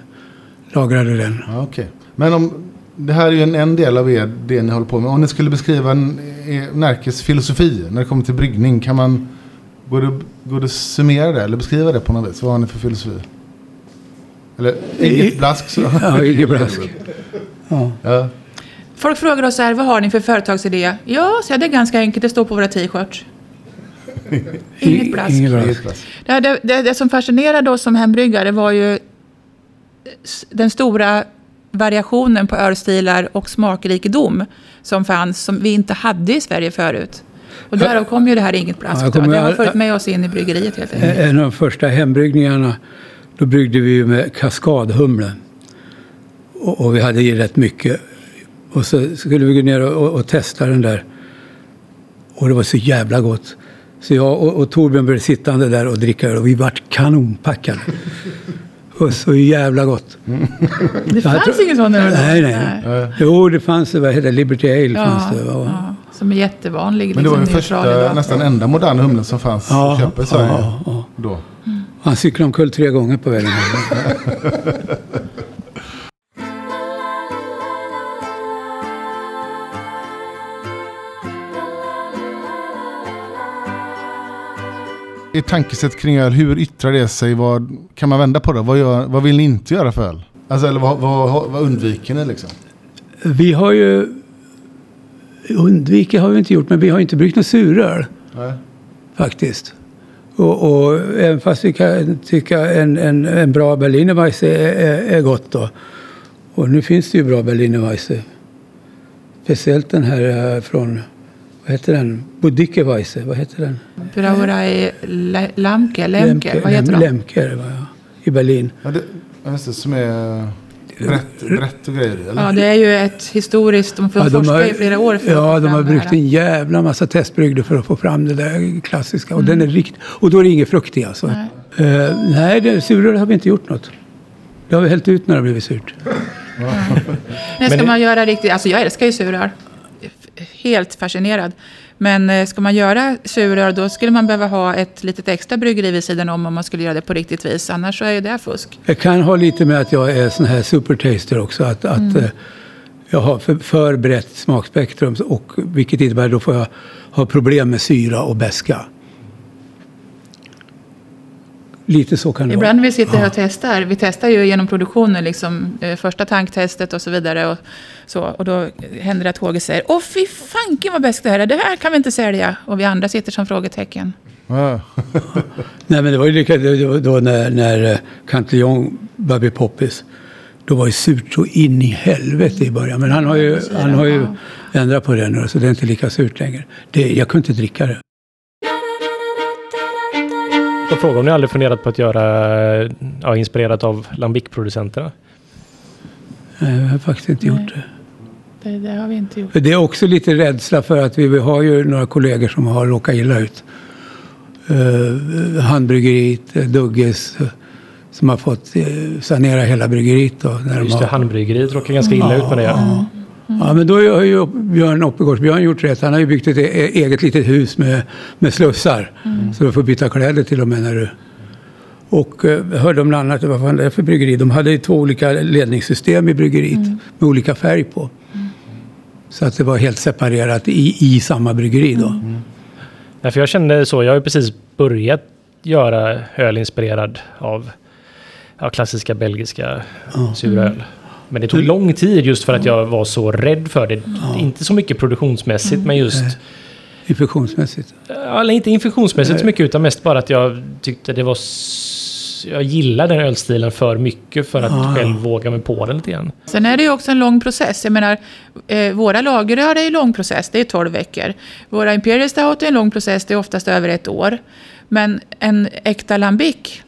lagrade den. Ja, okej. Men om, det här är ju en, en del av er, det ni håller på med. Om ni skulle beskriva en, eh, Närkes filosofi när det kommer till bryggning. Kan man, går det, går det att summera det eller beskriva det på något vis? Vad har ni för filosofi? Eller inget blask så. Ja, inget blask. Ja. Ja. Folk frågar oss så här, vad har ni för företagsidé? Ja, så det är ganska enkelt. Det står på våra t-shirts. Inget blask. Inget blask. Det, det, det, det som fascinerade oss som hembryggare var ju den stora variationen på ölstilar och smakrikedom som fanns, som vi inte hade i Sverige förut. Och därav kom ju det här inget Ja, blask. kommer det har följt med oss in i bryggeriet helt enkelt. En av de första hembryggningarna, då bryggde vi ju med kaskadhumle. Och, och vi hade i rätt mycket. Och så skulle vi gå ner och, och, och testa den där. Och det var så jävla gott. Så jag och, och Torbjörn blev sittande där och dricka öl och vi vart kanonpackade. Och så jävla gott. Det fanns tror- ingen sån öl då. Nej, nej. Jo, det fanns det. Vad heter det? Liberty Ale Ja, fanns det. ja, som är jättevanlig. Men det var den liksom, första, idag. nästan enda moderna humlen som fanns Ja, att köpa i Sverige. ja, ja. Då. Han cyklade omkull tre gånger på vägen Ert tankesätt kring öl, hur yttrar det sig? Vad, kan man vända på det? Vad, gör, vad vill ni inte göra för öl? Alltså, eller vad, vad, vad undviker ni liksom? Vi har ju... Undviker har vi inte gjort, men vi har inte bryggt någon suröl Nej. faktiskt. Och, och även fast vi kan tycka en, en, en bra Berlinerweisse är, är, är gott då. Och nu finns det ju bra Berlinerweisse. Speciellt den här eh, från, vad heter den? Bodicke Weisse, vad heter den? Brauerei Le- Lamke, Lemke, vad heter de? Lemke va, ja. I Berlin. Ja, det, ja, just det, som är brett, brett och grejer eller? Ja, det är ju ett historiskt, de får Ja, forska i flera år för att ja, de har här. en jävla massa testbrygder för att få fram det där klassiska. Och den är rikt, Och då är det inget frukt i alltså. Nej. Uh, nej det, suröl har vi inte gjort något. Det har vi hällt ut när det har blivit surt. När ska Men- man göra riktigt... Alltså jag älskar ju suröl. Helt fascinerad. Men eh, ska man göra suröl då skulle man behöva ha ett litet extra bryggeri vid sidan om om man skulle göra det på riktigt vis. Annars så är ju det fusk. Det kan ha lite med att jag är sån här supertaster också. Att, att eh, jag har för, för brett smakspektrum. Och, vilket innebär att då får jag ha problem med syra och beska. Lite så kan det Ibland vara. när vi sitter här och testar, vi testar ju genom produktionen, liksom, eh, första tanktestet och så vidare. Och, så, och då händer det att HG säger Åh fy fanken vad bäst det här är, det här kan vi inte sälja. Och vi andra sitter som frågetecken. Ja. Nej men det var ju lika det var då när, när eh, Cantillon började bli poppis. Då var det surt så in i helvete i början. Men han har ju, han har ju ändrat på det nu så det är inte lika surt längre. Det, jag kunde inte dricka det. Jag frågar om ni aldrig funderat på att göra, ja, inspirerat av Lambic-producenterna? Nej, jag har faktiskt inte gjort det. Det, det har vi inte gjort. För Det är också lite rädsla för att vi, vi har ju några kollegor som har råkat illa ut. Uh, handbryggeriet, uh, Dugges, eh, som har fått eh, sanera hela bryggeriet. Då, när de Just det, har, handbryggeriet råkar ganska illa ut med det. Ja, men då har ju Björn Oppegårds Björn gjort rätt. Han har ju byggt ett e- eget litet hus med, med slussar. Så du får byta kläder till och med när du... Och eh, jag hörde om annat, vad fan det är för bryggeri? De hade ju två olika ledningssystem i bryggeriet med olika färg på. Så att det var helt separerat i, i samma bryggeri då. Nej, för jag kände så, jag har ju precis börjat göra öl inspirerad av ja, klassiska belgiska suröl. Men det tog lång tid just för att jag var så rädd för det. Inte så mycket produktionsmässigt men just... Infektionsmässigt. Eller inte infektionsmässigt så mycket utan mest bara att jag tyckte det var... Jag gillade den ölstilen för mycket för att själv våga mig på den lite grann. Sen är det ju också en lång process. Jag menar, eh, våra lagerrör är ju lång process, det är 12 veckor. Våra Imperial Stout är en lång process, det är oftast över ett år. Men en äkta lambic,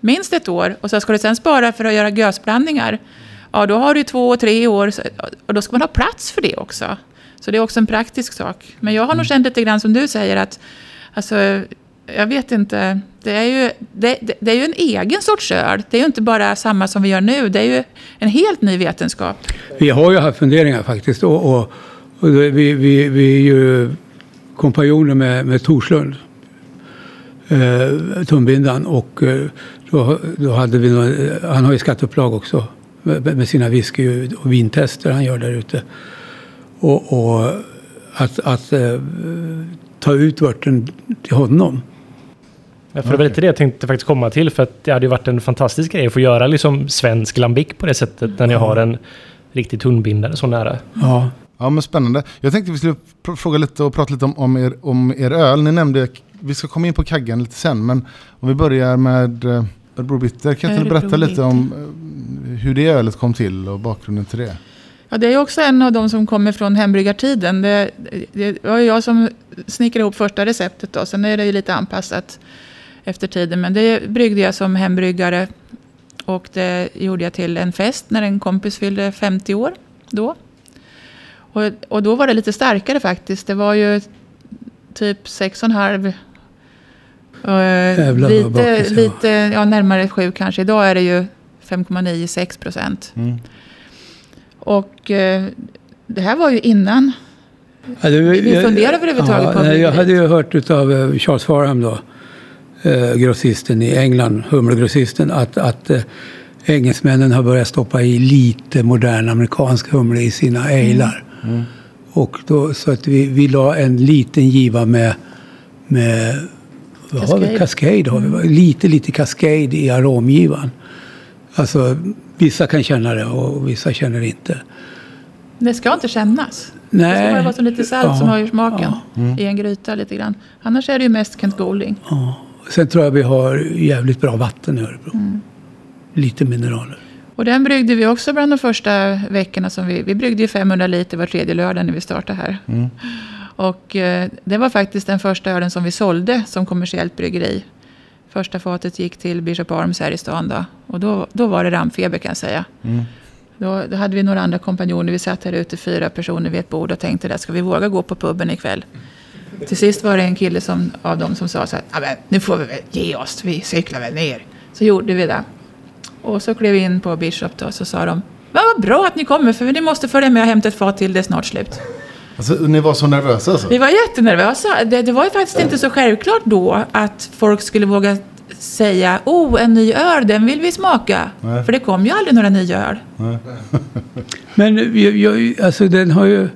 minst ett år. Och så ska du sen spara för att göra gösblandningar. Ja, då har du två tre år. Och då ska man ha plats för det också. Så det är också en praktisk sak. Men jag har nog känt lite grann som du säger att, alltså, jag vet inte. Det är, ju, det, det, det är ju en egen sorts öl. Det är ju inte bara samma som vi gör nu. Det är ju en helt ny vetenskap. Vi har ju haft funderingar faktiskt. Och, och, och vi, vi, vi är ju kompanjoner med, med Torslund, eh, Tumbindan. Och eh, då, då hade vi, nå- han har ju skatteupplag också med, sina whisky och vintester han gör där ute. Och, och att, att eh, ta ut vörten till honom. Ja, för det var lite det jag tänkte faktiskt komma till. För att det hade ju varit en fantastisk grej att få göra liksom svensk lambic på det sättet. När ni har en riktig tunnbindare så nära. Ja. Ja men spännande. Jag tänkte vi skulle fråga lite och prata lite om, om, er, om er öl. Ni nämnde, vi ska komma in på kaggen lite sen, men om vi börjar med eh, Örebro Bitter. Kan inte du berätta lite om hur det ölet kom till och bakgrunden till det? Ja, det är också en av de som kommer från hembryggartiden. Det, det var jag som snickrade ihop första receptet. Då. Sen är det ju lite anpassat efter tiden. Men det bryggde jag som hembryggare. Och det gjorde jag till en fest när en kompis fyllde 50 år. Då. Och, och då var det lite starkare faktiskt. Det var ju typ 6,5. Jävlar vad lite, lite, ja närmare 7 kanske. Idag är det ju 5,96 procent. Mm. Och eh, det här var ju innan. Ja, det, Vi funderar överhuvudtaget på nej, Jag hade ju hört utav eh, Charles Farham då, eh, grossisten i England, humlegrossisten, att, att eh, engelsmännen har börjat stoppa i lite modern amerikansk humle i sina ejlar. Och då, så att vi, vi la en liten giva med, med vad har vi? Cascade. Cascade har vi. va? Lite, lite Cascade i aromgivan. Alltså, vissa kan känna det och vissa känner det inte. Det ska inte kännas. Det ska Nej. bara vara som lite salt Ja, som höjer smaken ja. i en gryta lite grann. Annars är det ju mest Kent Golding. Ja. Sen tror jag vi har jävligt bra vatten i Örebro. Lite mineraler. Och den bryggde vi också bland de första veckorna. Som vi, vi bryggde ju 500 liter var tredje lördag när vi startade här. Och eh, det var faktiskt den första ölen som vi sålde som kommersiellt bryggeri. Första fatet gick till Bishop Arms här i stan då. Och då, då var det rampfeber kan jag säga. Då, då hade vi några andra kompanjoner. Vi satt här ute fyra personer vid ett bord och tänkte där ska vi våga gå på puben ikväll? Till sist var det en kille som, av dem som sa så här, "Ja, men nu får vi väl ge oss, vi cyklar väl ner. Så gjorde vi det. Och så klev vi in på Bishop då, så sa de, "Va, vad bra att ni kommer för ni måste följa med och hämta ett fat till, det är snart slut. Alltså, ni var så nervösa alltså? Vi var jättenervösa. Det, det var ju faktiskt inte så självklart då att folk skulle våga säga oh, en ny öl, den vill vi smaka. Nej. För det kom ju aldrig några nya öl. Men jag, jag, alltså den har ju...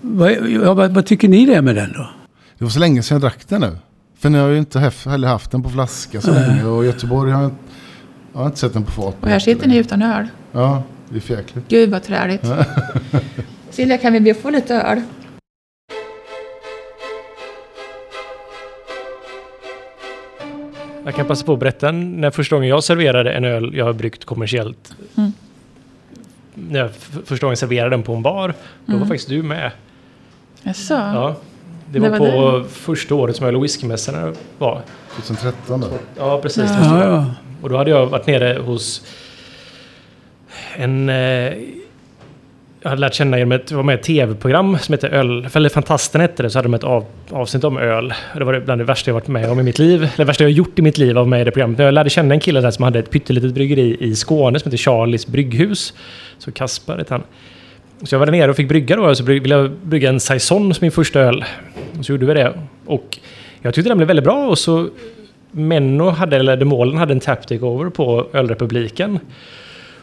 Vad, vad, vad tycker ni det är med den då? Det var så länge sedan jag drack den nu. För ni har ju inte hef- heller haft den på flaska så länge. Och Göteborg har jag, jag har inte sett den på fat. Och här sitter ni utan öl. Ja, det är för jäkligt. Gud vad träligt. Silja, kan vi be få lite öl? Jag kan passa på att berätta när första gången jag serverade en öl jag har bryggt kommersiellt. Mm. När jag första gången serverade den på en bar, då var faktiskt du med. Jaså? Ja. Det Det var, var på första året som öl och whiskymässorna var. 2013 då. Ja, precis. Ja, ja. Och då hade jag varit nere hos en... Jag hade lärt känna genom ett, var med i ett tv-program som heter Öl... Eller Fantasten hette det, så hade de ett av, avsnitt om öl. Det var bland det värsta jag varit med om i mitt liv. Eller det värsta jag har gjort i mitt liv av med i det programmet. Jag lärde känna en kille där som hade ett pyttelitet bryggeri i Skåne som heter Charlies Brygghus. Så Kaspar hette han. Så jag var där nere och fick brygga då. Och så ville jag brygga en Saison som min första öl. Och så gjorde vi det. Och jag tyckte den blev väldigt bra. Och så Menno hade, eller Demolen hade en tap takeover på Ölrepubliken.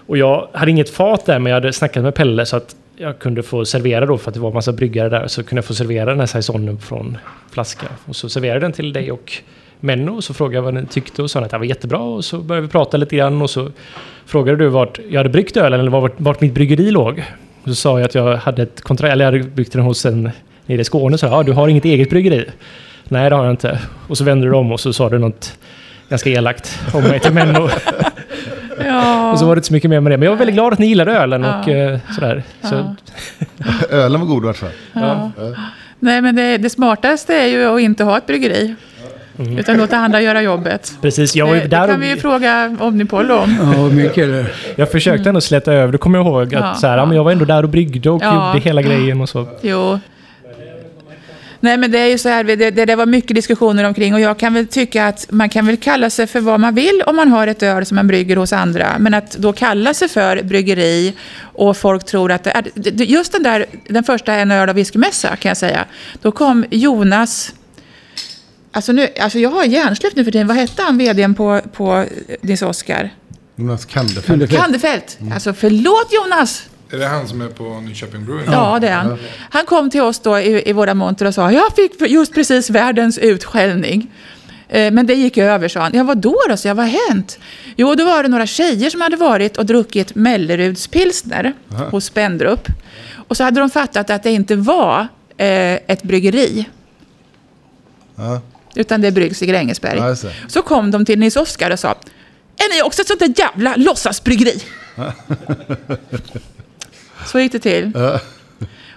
Och jag hade inget fat där, men jag hade snackat med Pelle så att jag kunde få servera då, för att det var en massa bryggare där, så kunde jag få servera den här saisonen från flaska. Och så serverade jag den till dig och Menno, och så frågade jag vad ni tyckte och sa att det var jättebra. Och så började vi prata lite grann och så frågade du vart jag hade bryggt ölen, eller vart, vart mitt bryggeri låg. Och så sa jag att jag hade ett kontrakt, eller jag hade byggt den hos en nere i Skåne, så sa ja, du har inget eget bryggeri. Nej, det har jag inte. Och så vände du om och så sa du något ganska elakt om mig till Menno. Ja. Och så var det inte så mycket mer med det. Men jag var väldigt glad att ni gillade ölen och Ja. eh, sådär. Så, Ja. Ölen var god i alla fall. Nej, men det, det smartaste är ju att inte ha ett bryggeri. Utan låta andra göra jobbet. precis, jag var det, ju det där kan och, vi ju fråga Omnipol om. Ja, Mikael. Jag försökte ändå släta över det, kommer jag ihåg. Att Ja. så här, ja, men jag var ändå där och bryggde och Ja. gjorde hela grejen och så. Jo. Nej men det är ju så här, det, det, det var mycket diskussioner omkring och jag kan väl tycka att man kan väl kalla sig för vad man vill om man har ett öl som man brygger hos andra. Men att då kalla sig för bryggeri och folk tror att det är, just den där, den första en öl och whiskymässa kan jag säga. Då kom Jonas, alltså, nu, alltså jag har hjärnsläpp nu för tiden, vad hette han, vdn på, på Nils Oskar? Jonas. Kandefeld. Kandefelt. Alltså förlåt Jonas! Är det han som är på Nyköping Brewing? Ja, det är han. Han kom till oss då i, i våra monter och sa jag fick just precis världens utskällning. Eh, Men det gick över, sa han. Ja, vad då då? Så jag, vad har hänt? Jo, då var det några tjejer som hade varit och druckit Melleruds pilsner hos Spendrup. Och så hade de fattat att det inte var eh, ett bryggeri, Ja. utan det bryggs i Grängesberg. Så kom de till Nils Oskar och sa, är ni också ett sånt där jävla låtsasbryggeri? Så gick det till.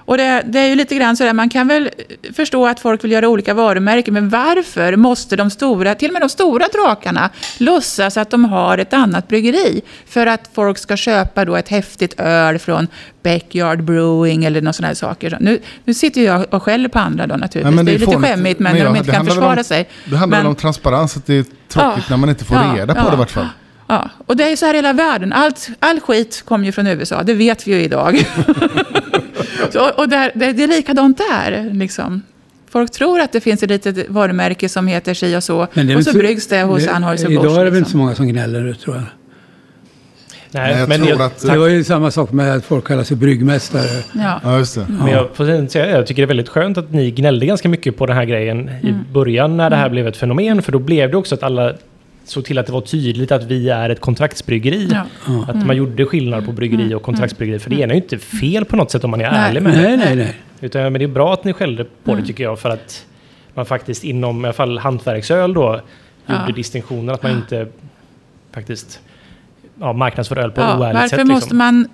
Och det, det är ju lite grann sådär, man kan väl förstå att folk vill göra olika varumärken, men varför måste de stora, till och med de stora drakarna, låtsas att de har ett annat bryggeri? För att folk ska köpa då ett häftigt öl från Backyard Brewing eller några sådana här saker. Nu, nu sitter jag och skäller på andra då naturligtvis. Nej, det är lite fånigt. skämmigt, men, ja, när de inte det kan försvara om, sig. Det handlar Men- väl om transparens, att det är tråkigt Ja. när man inte får Ja, reda på ja. det i vart fall. Ja, och det är så här i hela världen. Allt, all skit kommer ju från USA, det vet vi ju idag. så, och där, det, det är likadant där. Liksom. Folk tror att det finns ett litet varumärke som heter si och så. Och så bryggs det hos Anheuser Busch. Idag är det väl inte så liksom. många som gnäller nu, tror jag. Nej, Nej, jag men, tror jag, att... Det var ju samma sak med att folk kallar sig bryggmästare. Ja. Ja, just det. men jag får säga, jag tycker det är väldigt skönt att ni gnällde ganska mycket på den här grejen i Mm. början när det här blev ett fenomen. För då blev det också att alla såg till att det var tydligt att vi är ett kontraktsbryggeri. Ja. Mm. Att man gjorde skillnad på bryggeri och kontraktsbryggeri. För det ena är ju inte fel på något sätt om man är Nej. ärlig med det. Nej, nej, nej. Utan, men det är bra att ni skällde på Mm. det tycker jag. För att man faktiskt inom i alla fall hantverksöl då gjorde Ja. distinktionen att man inte faktiskt ja, marknadsför öl på Ja, oärligt varför sätt. måste liksom. man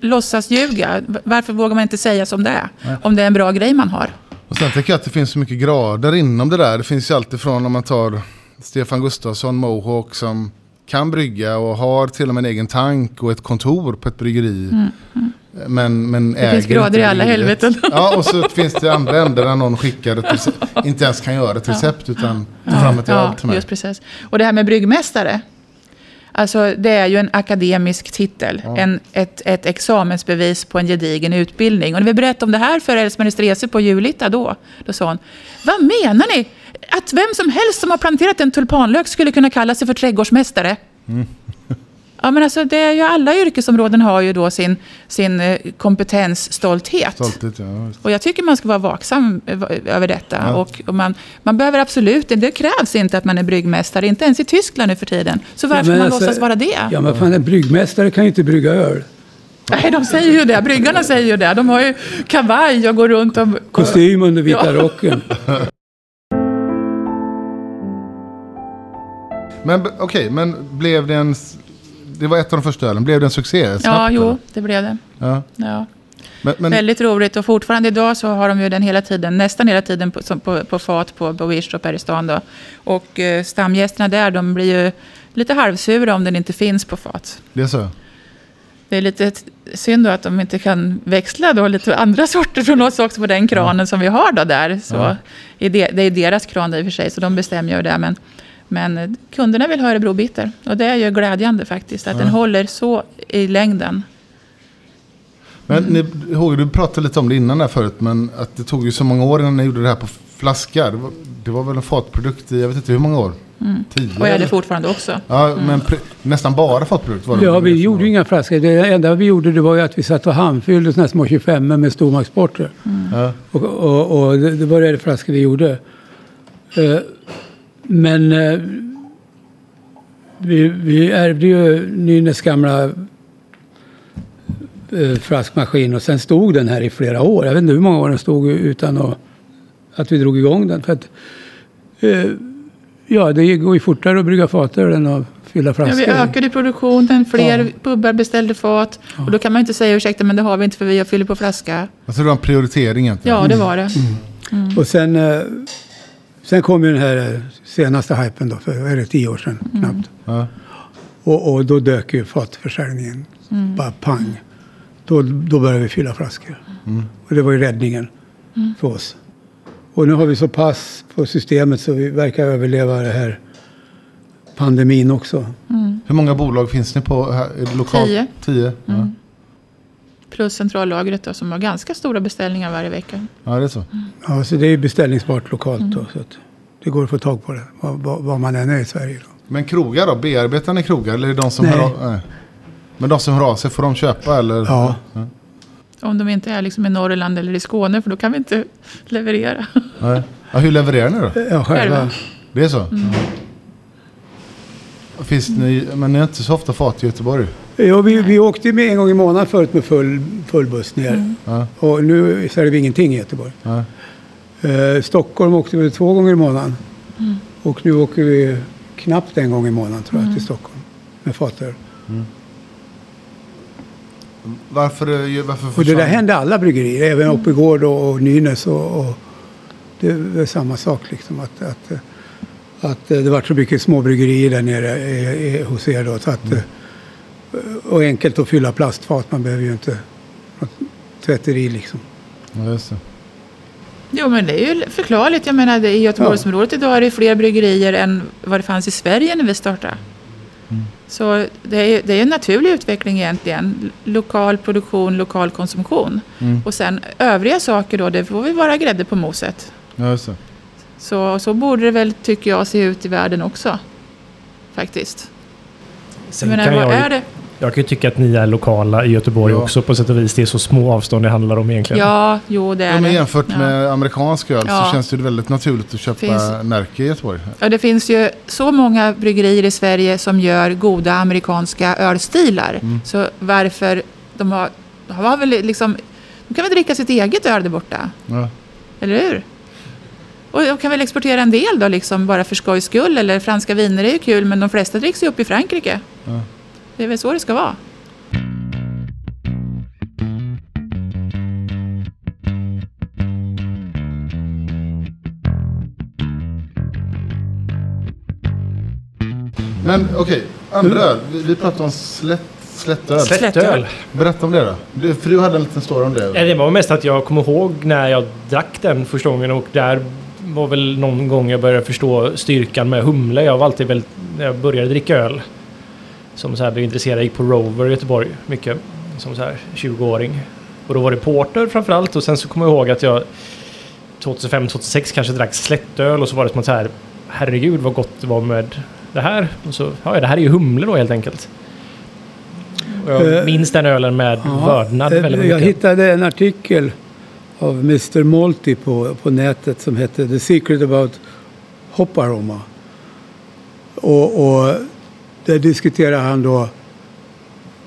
låtsas ljuga? Varför vågar man inte säga som det är? Om det är en bra grej man har. Och sen tänker jag att det finns så mycket grader inom det där. Det finns ju alltifrån om man tar Stefan Gustafsson, Mohawk som kan brygga och har till och med en egen tank och ett kontor på ett bryggeri. Men, men Mm, Det finns grader i alla helveten. Ja, och så finns det andra ändar där någon skickar ett recept, inte ens kan göra ett recept utan tar fram ett Ja, till mig. just precis. Och det här med bryggmästare. Alltså det är ju en akademisk titel, en, ett, ett examensbevis på en gedigen utbildning. Och när vi berättade om det här för Else-Marie Strese på Julita då, då sa hon, vad menar ni? Att vem som helst som har planterat en tulpanlök skulle kunna kalla sig för trädgårdsmästare? Ja, men alltså det är ju alla yrkesområden har ju då sin, sin eh, kompetensstolthet. Stolthet, ja. Och jag tycker man ska vara vaksam över- över detta. Ja. Och, och man, man behöver absolut det krävs inte att man är bryggmästare, inte ens i Tyskland nu för tiden. Så varför men man alltså- låtsas vara det? Ja, men fan, en bryggmästare kan ju inte brygga öl. Nej, de säger ju det. Bryggarna säger ju det. De har ju kavaj och går runt och... Kostym under vita Ja. rocken. Men okej, men blev det en... Det var ett av de första ölen. Blev det en succé? Snabbt, Ja, jo, eller? det blev det. Ja. Ja. Men, men, Väldigt roligt och fortfarande idag så har de ju den hela tiden, nästan hela tiden på, på, på fat på, Wirstrup här i stan då. Och eh, stamgästerna där, de blir ju lite halvsura om den inte finns på fat. det är så? Det är lite synd då att de inte kan växla då lite andra sorter från oss också på den kranen som vi har då där. Så Ja. det är deras kran i och för sig, så de bestämmer ju det. Men, men kunderna vill ha Örebro Bitter. Och det är ju glädjande faktiskt, att den håller så i längden. Men ni, Håge, du pratade lite om det innan där förut, men att det tog ju så många år innan ni gjorde det här på flaska. Det var, det var väl en fatprodukt i, jag vet inte hur många år? Tio? Och är det fortfarande också. Ja, men pre, nästan bara fatprodukt var det. Ja, vi gjorde ju inga flaskor. Det enda vi gjorde det var ju att vi satt och handfyllde här små 25 med stormaktsporter. Ja. Och, och, och det, det var det flaskor vi gjorde. Eh, men eh, vi, vi ärvde ju Nynäs gamla eh, flaskmaskin och sen stod den här i flera år. Jag vet inte hur många år den stod utan att, att vi drog igång den. För att, eh, ja, det går ju fortare att brygga fatöl än att fylla Ja, flaskor. vi ökade produktionen, fler Ja. pubbar beställde fat. Och då kan man inte säga ursäkta, men det har vi inte för vi fyller på flaska. Alltså det var en prioritering egentligen. Ja, det var det. Och sen, eh, sen kom ju den här senaste hypen då, för är det tio år sedan knappt. Ja. Och, och då dök ju fatförsäljningen bara pang. Då, då började vi fylla flaskor. Och det var ju räddningen för oss. Och nu har vi så pass på systemet så vi verkar överleva det här pandemin också. Hur många bolag finns ni på här, lokalt? Tio. Tio? Ja. Plus centrallagret då, som har ganska stora beställningar varje vecka. ja, det är så. Ja, så det är beställningsbart lokalt då. Så att det går att få tag på det, var, man än är i Sverige. Då. Men krogar då? Bearbetar ni krogar? Eller är det de som Nej. hör av, nej. Men de som hör av sig, får de köpa eller? Ja. Om de inte är liksom i Norrland eller i Skåne, för då kan vi inte leverera. Nej. Ja, hur levererar ni då? Ja, själva. Det är så? Finns ni, men ni är inte så ofta fat i Göteborg? Ja, vi, vi åkte med en gång i månaden förut med full, full buss ner. Ja. Och nu säljer vi ingenting i Göteborg. Ja. Eh, Stockholm åkte vi två gånger i månaden. Och nu åker vi knappt en gång i månaden tror jag till Stockholm. Med fatöl. Varför, eh, varför Och det där hände alla bryggerier. Även uppe i Gård och, och Nynäs. Och, och det är samma sak liksom. Att, att, eh, att eh, det var så mycket småbryggerier där nere i, i, hos er då. Så att, eh, och enkelt att fylla plastfat. Man behöver ju inte något tvätteri liksom. Ja, just det. Jo, men det är ju förklarligt. Jag menar, det- i Göteborgsområdet idag är det fler bryggerier än vad det fanns i Sverige när vi startade. Så det är, det är en naturlig utveckling egentligen. Lokal produktion, lokal konsumtion. Och sen övriga saker då, det får vi vara grädde på moset. Ja, det. Så, så borde det väl, tycker jag, se ut i världen också. Faktiskt. Jag Sen menar, kan vad jag, är det? Jag kan ju tycka att ni är lokala i Göteborg Ja. också på sätt och vis. Det är så små avstånd det handlar om egentligen. Ja, jo det är Ja, men det. jämfört Ja. med amerikansk öl Ja. så känns det väldigt naturligt att köpa Finns- Närke i Göteborg. Ja, det finns ju så många bryggerier i Sverige som gör goda amerikanska ölstilar. Mm. Så varför de har, de har väl liksom, de kan väl dricka sitt eget öl där borta, Ja. eller hur? Och de kan väl exportera en del då, liksom, bara för skojs skull. Eller franska viner är ju kul, men de flesta dricks ju upp i Frankrike. Det är väl så det ska vara. Men okej, andra öl. Vi, vi pratade om slätt, slättöl. Slättöl. Berätta om det då. Du, för du hade en liten story om det. Ja, Det var mest att jag kommer ihåg när jag drack den första gången och där var väl någon gång jag började förstå styrkan med humle. Jag var alltid väldigt, när jag började dricka öl som så här blev intresserad. gick på Rover i Göteborg mycket som så här 20-åring. Och då var det porter framförallt och sen så kommer jag ihåg att jag 2005-2006 kanske drack slättöl och så var det som att så här herregud vad gott det var med det här. Och så, ja det här är ju humle då helt enkelt. Och jag Eh, minns den ölen med vördnad eh, väldigt Jag mycket. hittade en artikel av Mr. Malty på, på nätet som hette The Secret About Hop Aroma. Och, och där diskuterar han då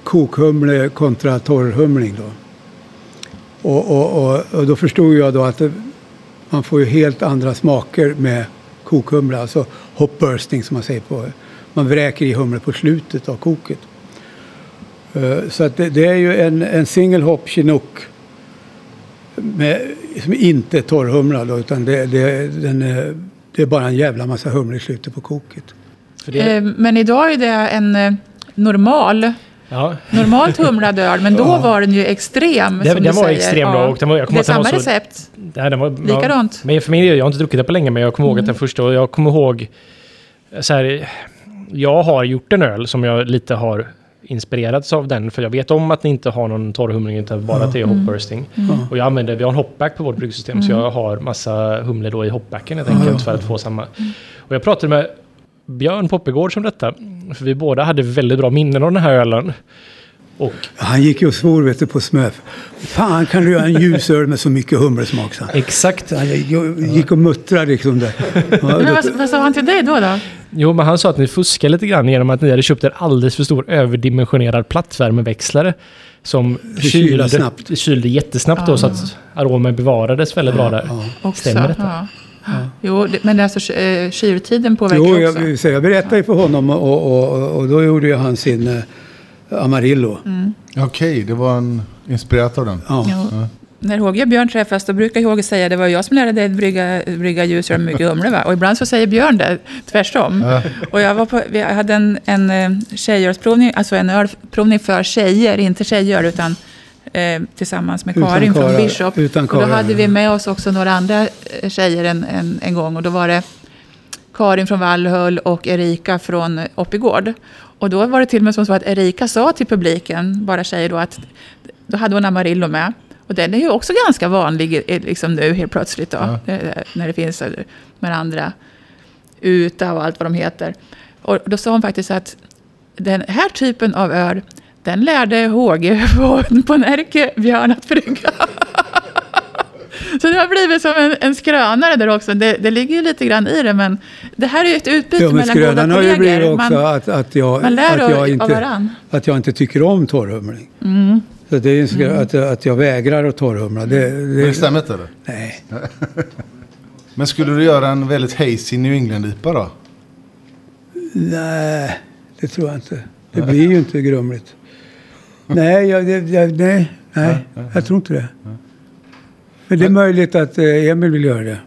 kokhumle kontra torrhumling. Då. Och, och, och, och då förstod jag då att det, man får ju helt andra smaker med kokhumle, alltså hop bursting som man säger på. Man vräker i humle på slutet av koket. Eh, så att det, det är ju en, en single hop chinook med, som inte är torrhumlad utan det, det, den är, det är bara en jävla massa humle i slutet på koket. För det, Eh, Men idag är det en eh, normal, ja, normalt humlad öl, men då var den ju extrem. Den- som den du var säger. extrem då, och den var- jag det är samma så- recept. Nej, den var, Likadant. Men för min del, jag har inte druckit det på länge, men jag kommer ihåg att den första, och jag kommer ihåg så här, jag har gjort en öl som jag lite har inspirerats av den, för jag vet om att ni inte har någon torrhumling utan bara att det är hopbursting. Och jag använder, vi har en hopback på vårt bryggsystem, så jag har massa humle då i hopbacken helt enkelt för att få samma. Och jag pratade med Björn Poppegård om detta, för vi båda hade väldigt bra minnen av den här ölen. Och Han gick ju och svor vet du, på Smöf. Fan kan du göra en ljusöl med så mycket humlesmak? han. exakt, Så Han gick och muttrade liksom där. Ja, Men vad, vad sa han till dig då? då? Jo, men han sa att ni fuskar lite grann genom att ni hade köpt en alldeles för stor överdimensionerad plattvärmeväxlare som kyla kylde, snabbt. kylde jättesnabbt då så att aromen bevarades väldigt bra där. Också. Stämmer detta? Ja. Jo, det, men alltså eh, påverkar Jo, också. jag, så jag berättade ju för honom och, och, och, och då gjorde ju han sin eh, Amarillo. Okej, det var en inspirerat av den. Ja. Jo. När Håge och Björn träffas då brukar Håge säga det var jag som lärde dig att brygga, brygga ljusöl med mycket humle. Va? Och ibland så säger Björn det tvärtom. Och jag, var på, vi hade en, en eh, tjejölsprovning, alltså en ölprovning för tjejer, inte tjejöl utan eh, tillsammans med Utan Karin från Kara- Bishop. utan och då Karin, hade vi ja. med oss också några andra eh, tjejer en, en, en gång. Och då var det Karin från Vallhöll och Erika från Oppigård. Och då var det till och med som så att Erika sa till publiken, bara tjejer då, att då hade hon Amarillo med. Och den är ju också ganska vanlig eh, liksom nu helt plötsligt då. eh, När det finns eh, med andra Uta och allt vad de heter. Och då sa hon faktiskt att den här typen av öl, den lärde HG på, på Närke Björn att brygga. Så det har blivit som en, en skrönare där också. Det, det ligger ju lite grann i det, men det här är ju ett utbyte Ja, men mellan goda skrönan har ju kollegor. blivit också Man, att, att, jag, man lär att, jag inte, att jag inte tycker om torrhumling. Mm. Så det är ju en skrö- att, att jag vägrar att torrhumla. Det, Men det det, stämmer inte eller? nej. Men skulle du göra en väldigt hazy New England-IPA då? nej, det tror jag inte. Det blir ju inte grumligt. Nej, jag, jag, nej, nej, jag tror inte det. Men det är möjligt att eh, Emil vill göra det.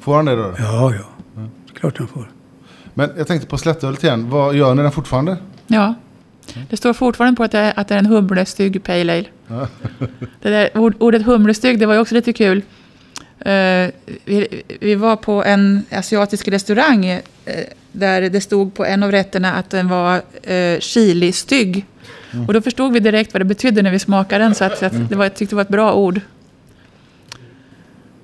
Får han det då? Ja, ja. Klart han får. Men jag tänkte på slättölet igen. Vad Gör ni den fortfarande? Ja. Det står fortfarande på att det är, att det är en humlestygg pale ale. Det där ord, ordet humlestygg, det var ju också lite kul. Eh, vi, vi var på en asiatisk restaurang eh, där det stod på en av rätterna att den var uh, chilistygg. Och då förstod vi direkt vad det betydde när vi smakade den. Så att, så att det var, jag tyckte det var ett bra ord.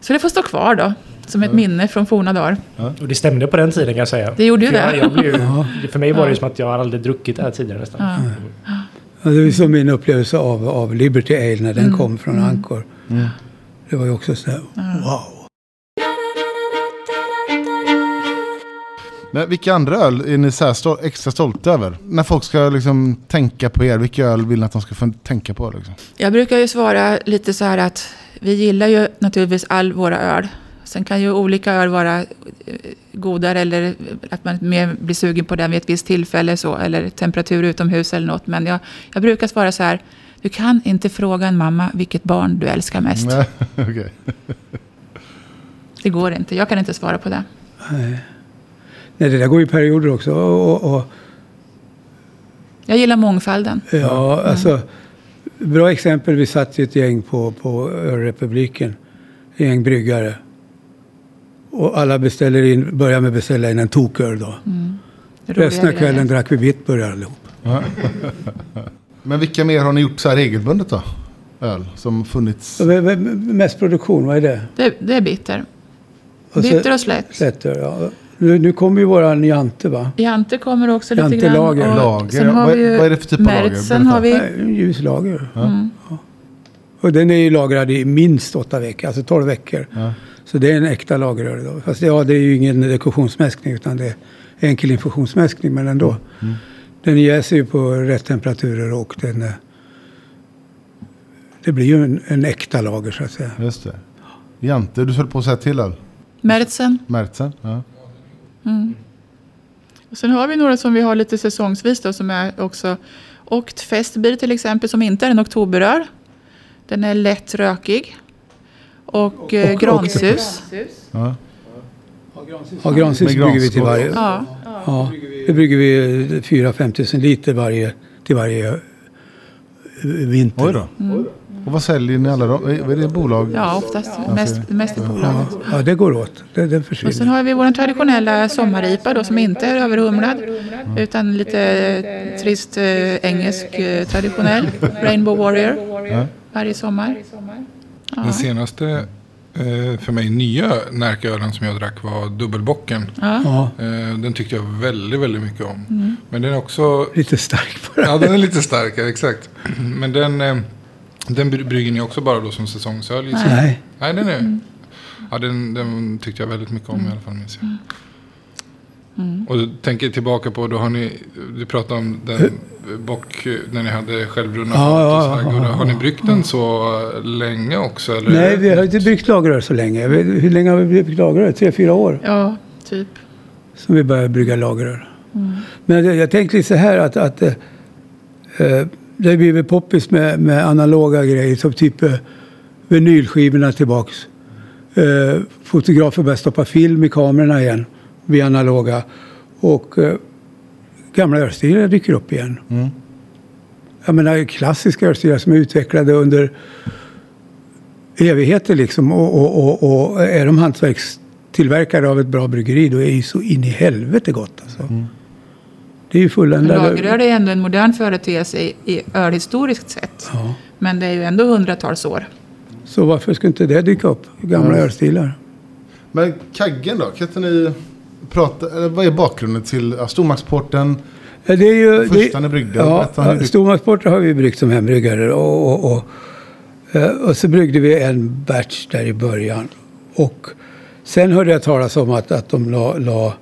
Så det får stå kvar då, som ett minne från forna dagar. Och det stämde på den tiden kan jag säga. Det gjorde ju jag, det. jag blev, ju- för mig var det ju som att jag har aldrig druckit det här tidigare nästan. Ja. Ja, det är som min upplevelse av, av Liberty Ale när den kom från Ankor. Det var ju också så här, wow. Men vilka andra öl är ni så här stol- extra stolta över? När folk ska liksom tänka på er, vilka öl vill ni att de ska få tänka på? Liksom? Jag brukar ju svara lite så här att vi gillar ju naturligtvis all våra öl. Sen kan ju olika öl vara eh, godare eller att man mer blir sugen på den vid ett visst tillfälle så, eller temperatur utomhus eller något. Men jag, jag brukar svara så här, du kan inte fråga en mamma vilket barn du älskar mest. Nej, okej. Det går inte, jag kan inte svara på det. Nej, det där går i perioder också. Och, och, Jag gillar mångfalden. ja, alltså, bra exempel, vi satt i ett gäng på, på Ölrepubliken. Ett gäng bryggare. Och alla beställer in, börjar med att beställa in en toköl då. Roliga Resten av kvällen drack vi Bitburger allihop. Men vilka mer har ni gjort så här regelbundet då? Öl som funnits? Och v- v- Mest produktion, vad är det? Det, det är bitter. Och Bitter och slätt. Slätter, ja. Nu, nu kommer ju våran Jante va? Jante kommer också lite Jante grann. lager. Och Lager, Sen har vad- vi ju vad är det för typ av lager? Har vi. Ljuslager. Mm. Ja. Och den är ju lagrad i minst åtta veckor, alltså 12 veckor. Ja. Så det är en äkta lageröl då. Fast ja, det är ju ingen dekorationsmäskning utan det är enkel infusionsmäskning, men ändå. Mm. Den jäser ju på rätt temperaturer och den... eh, Det blir ju en, en äkta lager så att säga. Just det. Jante, du höll på att säga till öl. Märtsen. Märtsen? Ja. Och sen har vi några som vi har lite säsongsvis då, som är också Oktfestbier till exempel som inte är en oktoberöl. Den är lätt rökig. Och, eh, och- gransus. Ja. Ja, gransus Med brygger vi till varje... Ja. Ja, det brygger vi 4-5 tusen liter varje, till varje eh, vinter. Oj då. Och vad säljer ni alla då? Vad är det bolag? ja, oftast mest, mest i bolaget. Ja, ja, det går åt. Det, den Och sen försvinner. har vi vår traditionella sommaripa då som inte är överhumlad utan lite trist eh, engelsk eh, traditionell Rainbow Warrior Ja. varje sommar. Den senaste eh, för mig nya Närkölen som jag drack var Dubbelbocken. Ja. Ja, den tyckte jag väldigt, väldigt mycket om. Men den är också... lite stark på det. Ja, den är lite starkare, exakt. Men den, den bry- brygger ni också bara då som säsongsöl? jag? Nej. Nej, den är... Ja, den, den tyckte jag väldigt mycket om i alla fall, minns jag. Och du tänker tillbaka på, då har ni, du pratade om den bock när ni hade självbrunna Ja, ja, och ja, Har- ni bryggt den så länge också? Eller? Nej, vi har inte bryggt lageröl så länge. Hur länge har vi bryggt lageröl? Tre, fyra år ja, typ. som vi började brygga lageröl. Men jag, jag tänkte så här att, att eh, eh, det har blivit poppis med, med analoga grejer som typ eh, vinylskivorna tillbaks. Eh, fotografer börjar stoppa film i kamerorna igen, bli analoga. Och eh, gamla ölstilar dyker upp igen. Jag menar klassiska ölstilar som är utvecklade under evigheter liksom. Och, och, och, och är de hantverkstillverkare av ett bra bryggeri då är det ju så in i helvete gott alltså. Det är ju fulländade... Lageröl är ändå en modern företeelse i, i ölhistoriskt sett. Ja. Men det är ju ändå hundratals år. Så varför skulle inte det dyka upp? Gamla Mm. ölstilar. Men kaggen då? Kan inte ni prata? Eller vad är bakgrunden till ja, stormaktsporten? Ja, det är ju, Första det, ni bryggde, Ja, Stormaktsporter har vi bryggt som hembryggare. Och, och, och, eh, och så bryggde vi en batch där i början. Och sen hörde jag talas om att, att de la, la,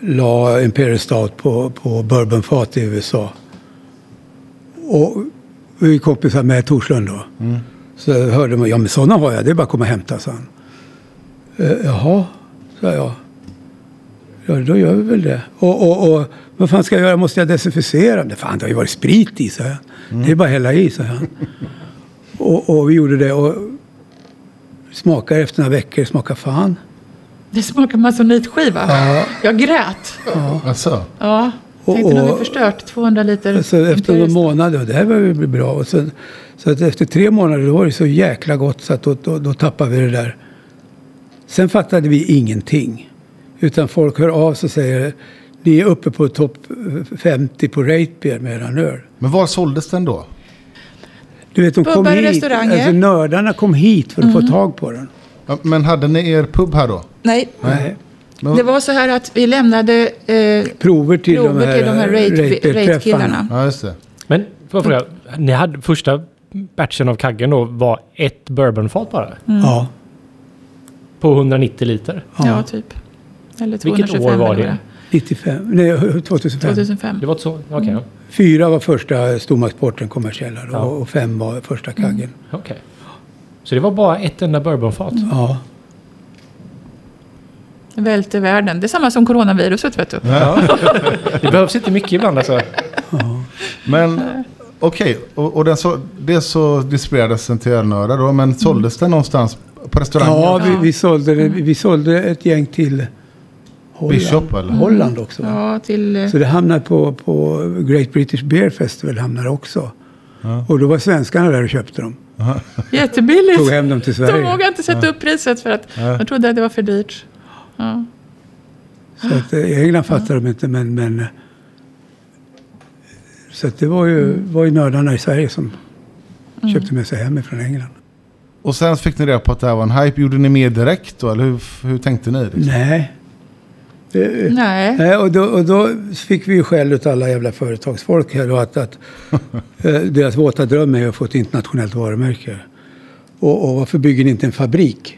la Imperial Stout på, på bourbonfat i USA. Och vi är kompisar med Torslund då. Så hörde man, ja men sådana har jag, det är bara att komma och hämta, sa han. Eh, jaha, sa jag. Ja, då gör vi väl det. Och, och, och vad fan ska jag göra? Måste jag desinficera? Det, fan, det har ju varit sprit i, sa jag. Det är bara att hälla i, sa han. och, och vi gjorde det och smakade efter några veckor, smakade fan. Det smakar masonitskiva. Jag grät. Alltså, Ja. Tänkte nu har vi förstört 200 liter. Så efter några månader, och det här var ju bra. Och så, så att efter tre månader då var det så jäkla gott så att då, då, då tappade vi det där. Sen fattade vi ingenting. Utan folk hör av sig och säger ni är uppe på topp 50 på Ratebeer med eran öl. men var såldes den då? Du vet, de kom Pubbar, hit. restauranger. Alltså nördarna kom hit för att få tag på den. Ja, Men hade ni er pub här då? Nej, Nej. Men, det var så här att vi lämnade eh, Prover till prover de här, till de här rate- Ratebeer-träffarna. rate-killarna. Ja, just det. Men får jag fråga, ni hade första batchen av kaggen då var ett bourbonfat bara? Ja. På 190 liter? ja. typ. Eller Vilket 225 år var det? vad 95, nej 2005. 2005. Det var så? Okej. ja. Fyra var första stormaktsporten kommersiella då, Ja. och fem var första kaggen. Okej. Så det var bara ett enda bourbonfat? Ja. Välte världen. Det är samma som coronaviruset vet du. Det behövs inte mycket ibland alltså. Men okej, och, och den så, det så distribuerades den till ölnördar då. Men såldes den någonstans på restaurangen? Ja, vi, vi, sålde vi sålde ett gäng till Holland, Bishop, eller? Holland också. Ja, till... Så det hamnade på, på Great British Beer Festival hamnade också. Och då var svenskarna där och köpte dem. Jättebilligt. Tog hem dem till De Sverige. vågade inte sätta upp priset för att de trodde att det var för dyrt. Ja. Så att, eh, I England fattar de inte men, men eh, Så att det var ju, var ju nördarna i Sverige som köpte med sig hem från England. Och sen fick ni reda på att det här var en hype. Gjorde ni mer direkt då? Eller hur, hur tänkte ni? Liksom? Nej. Det, Nej. Nej, och då, och då fick vi ju skäll av alla jävla företagsfolk här då att, att eh, deras våta dröm är att få ett internationellt varumärke. Och, och varför bygger ni inte en fabrik?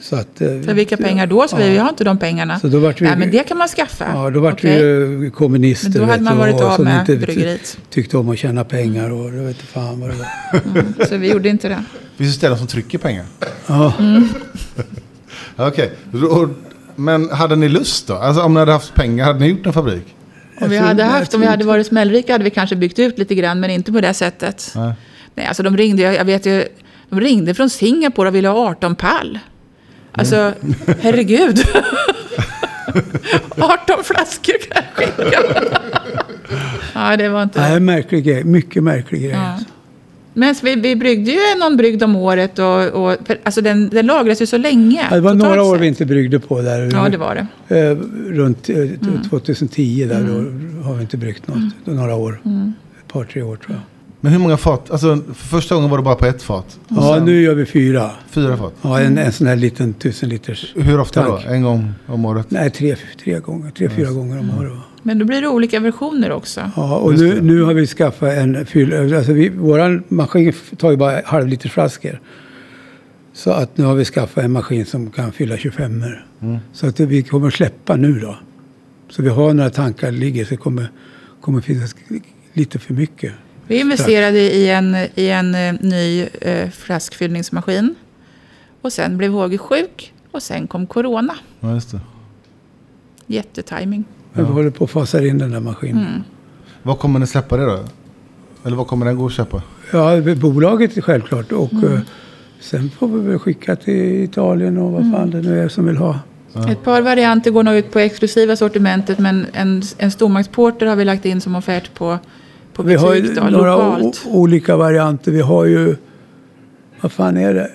Så att, eh, För vilka pengar då? Så vi, vi har inte de pengarna. Så då vart vi- Nej, men det kan man skaffa. Ja, då vart Okej. vi kommunister. Men då hade man varit och av med inte bryggeriet. tyckte om att tjäna pengar och jag vet inte fan vad det var. Så vi gjorde inte det. Det finns ställen som trycker pengar. Ja, Okej. Och- Men hade ni lust då? Alltså om ni hade haft pengar, hade ni gjort en fabrik? Om vi hade haft, om vi hade varit smällrika hade vi kanske byggt ut lite grann, men inte på det sättet. Nej. Nej, alltså de ringde, jag jag vet ju, de ringde från Singapore och ville ha 18 pall. Alltså, herregud. 18 flaskor kan jag skicka. ja, det var inte... Nej, märklig grej. Mycket märklig grej. Ja. Men vi, vi bryggde ju någon brygd om året och, och alltså den, den lagras ju så länge. Ja, Det var några år sett. vi inte bryggde på där. Ja, det var det. Eh, runt eh, Mm. 2010 där då har vi inte bryggt något. Några år. Mm. Ett par, tre år tror jag. Men hur många fat? Alltså för första gången var det bara på ett fat. Och Ja, sen nu gör vi fyra. Fyra fat. Ja, en, en sån här liten tusen liters. Hur ofta Tank. då? En gång om året? Nej, tre, tre gånger. Tre, fyra gånger om året. va. Men då blir det olika versioner också. Ja, och nu, nu har vi skaffat en fyll... Alltså vi, våran maskin tar ju bara halvliters flaskor. Så att nu har vi skaffat en maskin som kan fylla 25 Mm. Så att vi kommer släppa nu då. Så vi har några tankar ligger så det kommer, kommer finnas lite för mycket. Vi investerade i en, i en eh, ny eh, flaskfyllningsmaskin. Och sen blev HG sjuk och sen kom corona. Ja, just det. Jättetiming. Men vi håller på att fasa in den där maskinen. Mm. Vad kommer ni släppa det då? Eller vad kommer den gå att köpa? Ja, bolaget självklart. Och Mm. eh, sen får vi väl skicka till Italien och vad fan det nu är som vill ha. Ett par varianter går nog ut på exklusiva sortimentet men en, en stormaktsporter har vi lagt in som offert på, på Vi butik har ju då, några lokalt. olika varianter. Vi har ju, vad fan är det?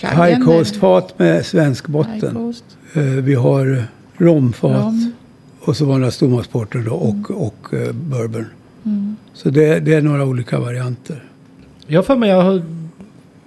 High Coast-fat med svensk botten. Eh, Vi har romfat. Rom. Och så var det stormaktsporter då och, och eh, bourbon. Mm. Så det, det är några olika varianter. Jag har för mig jag har,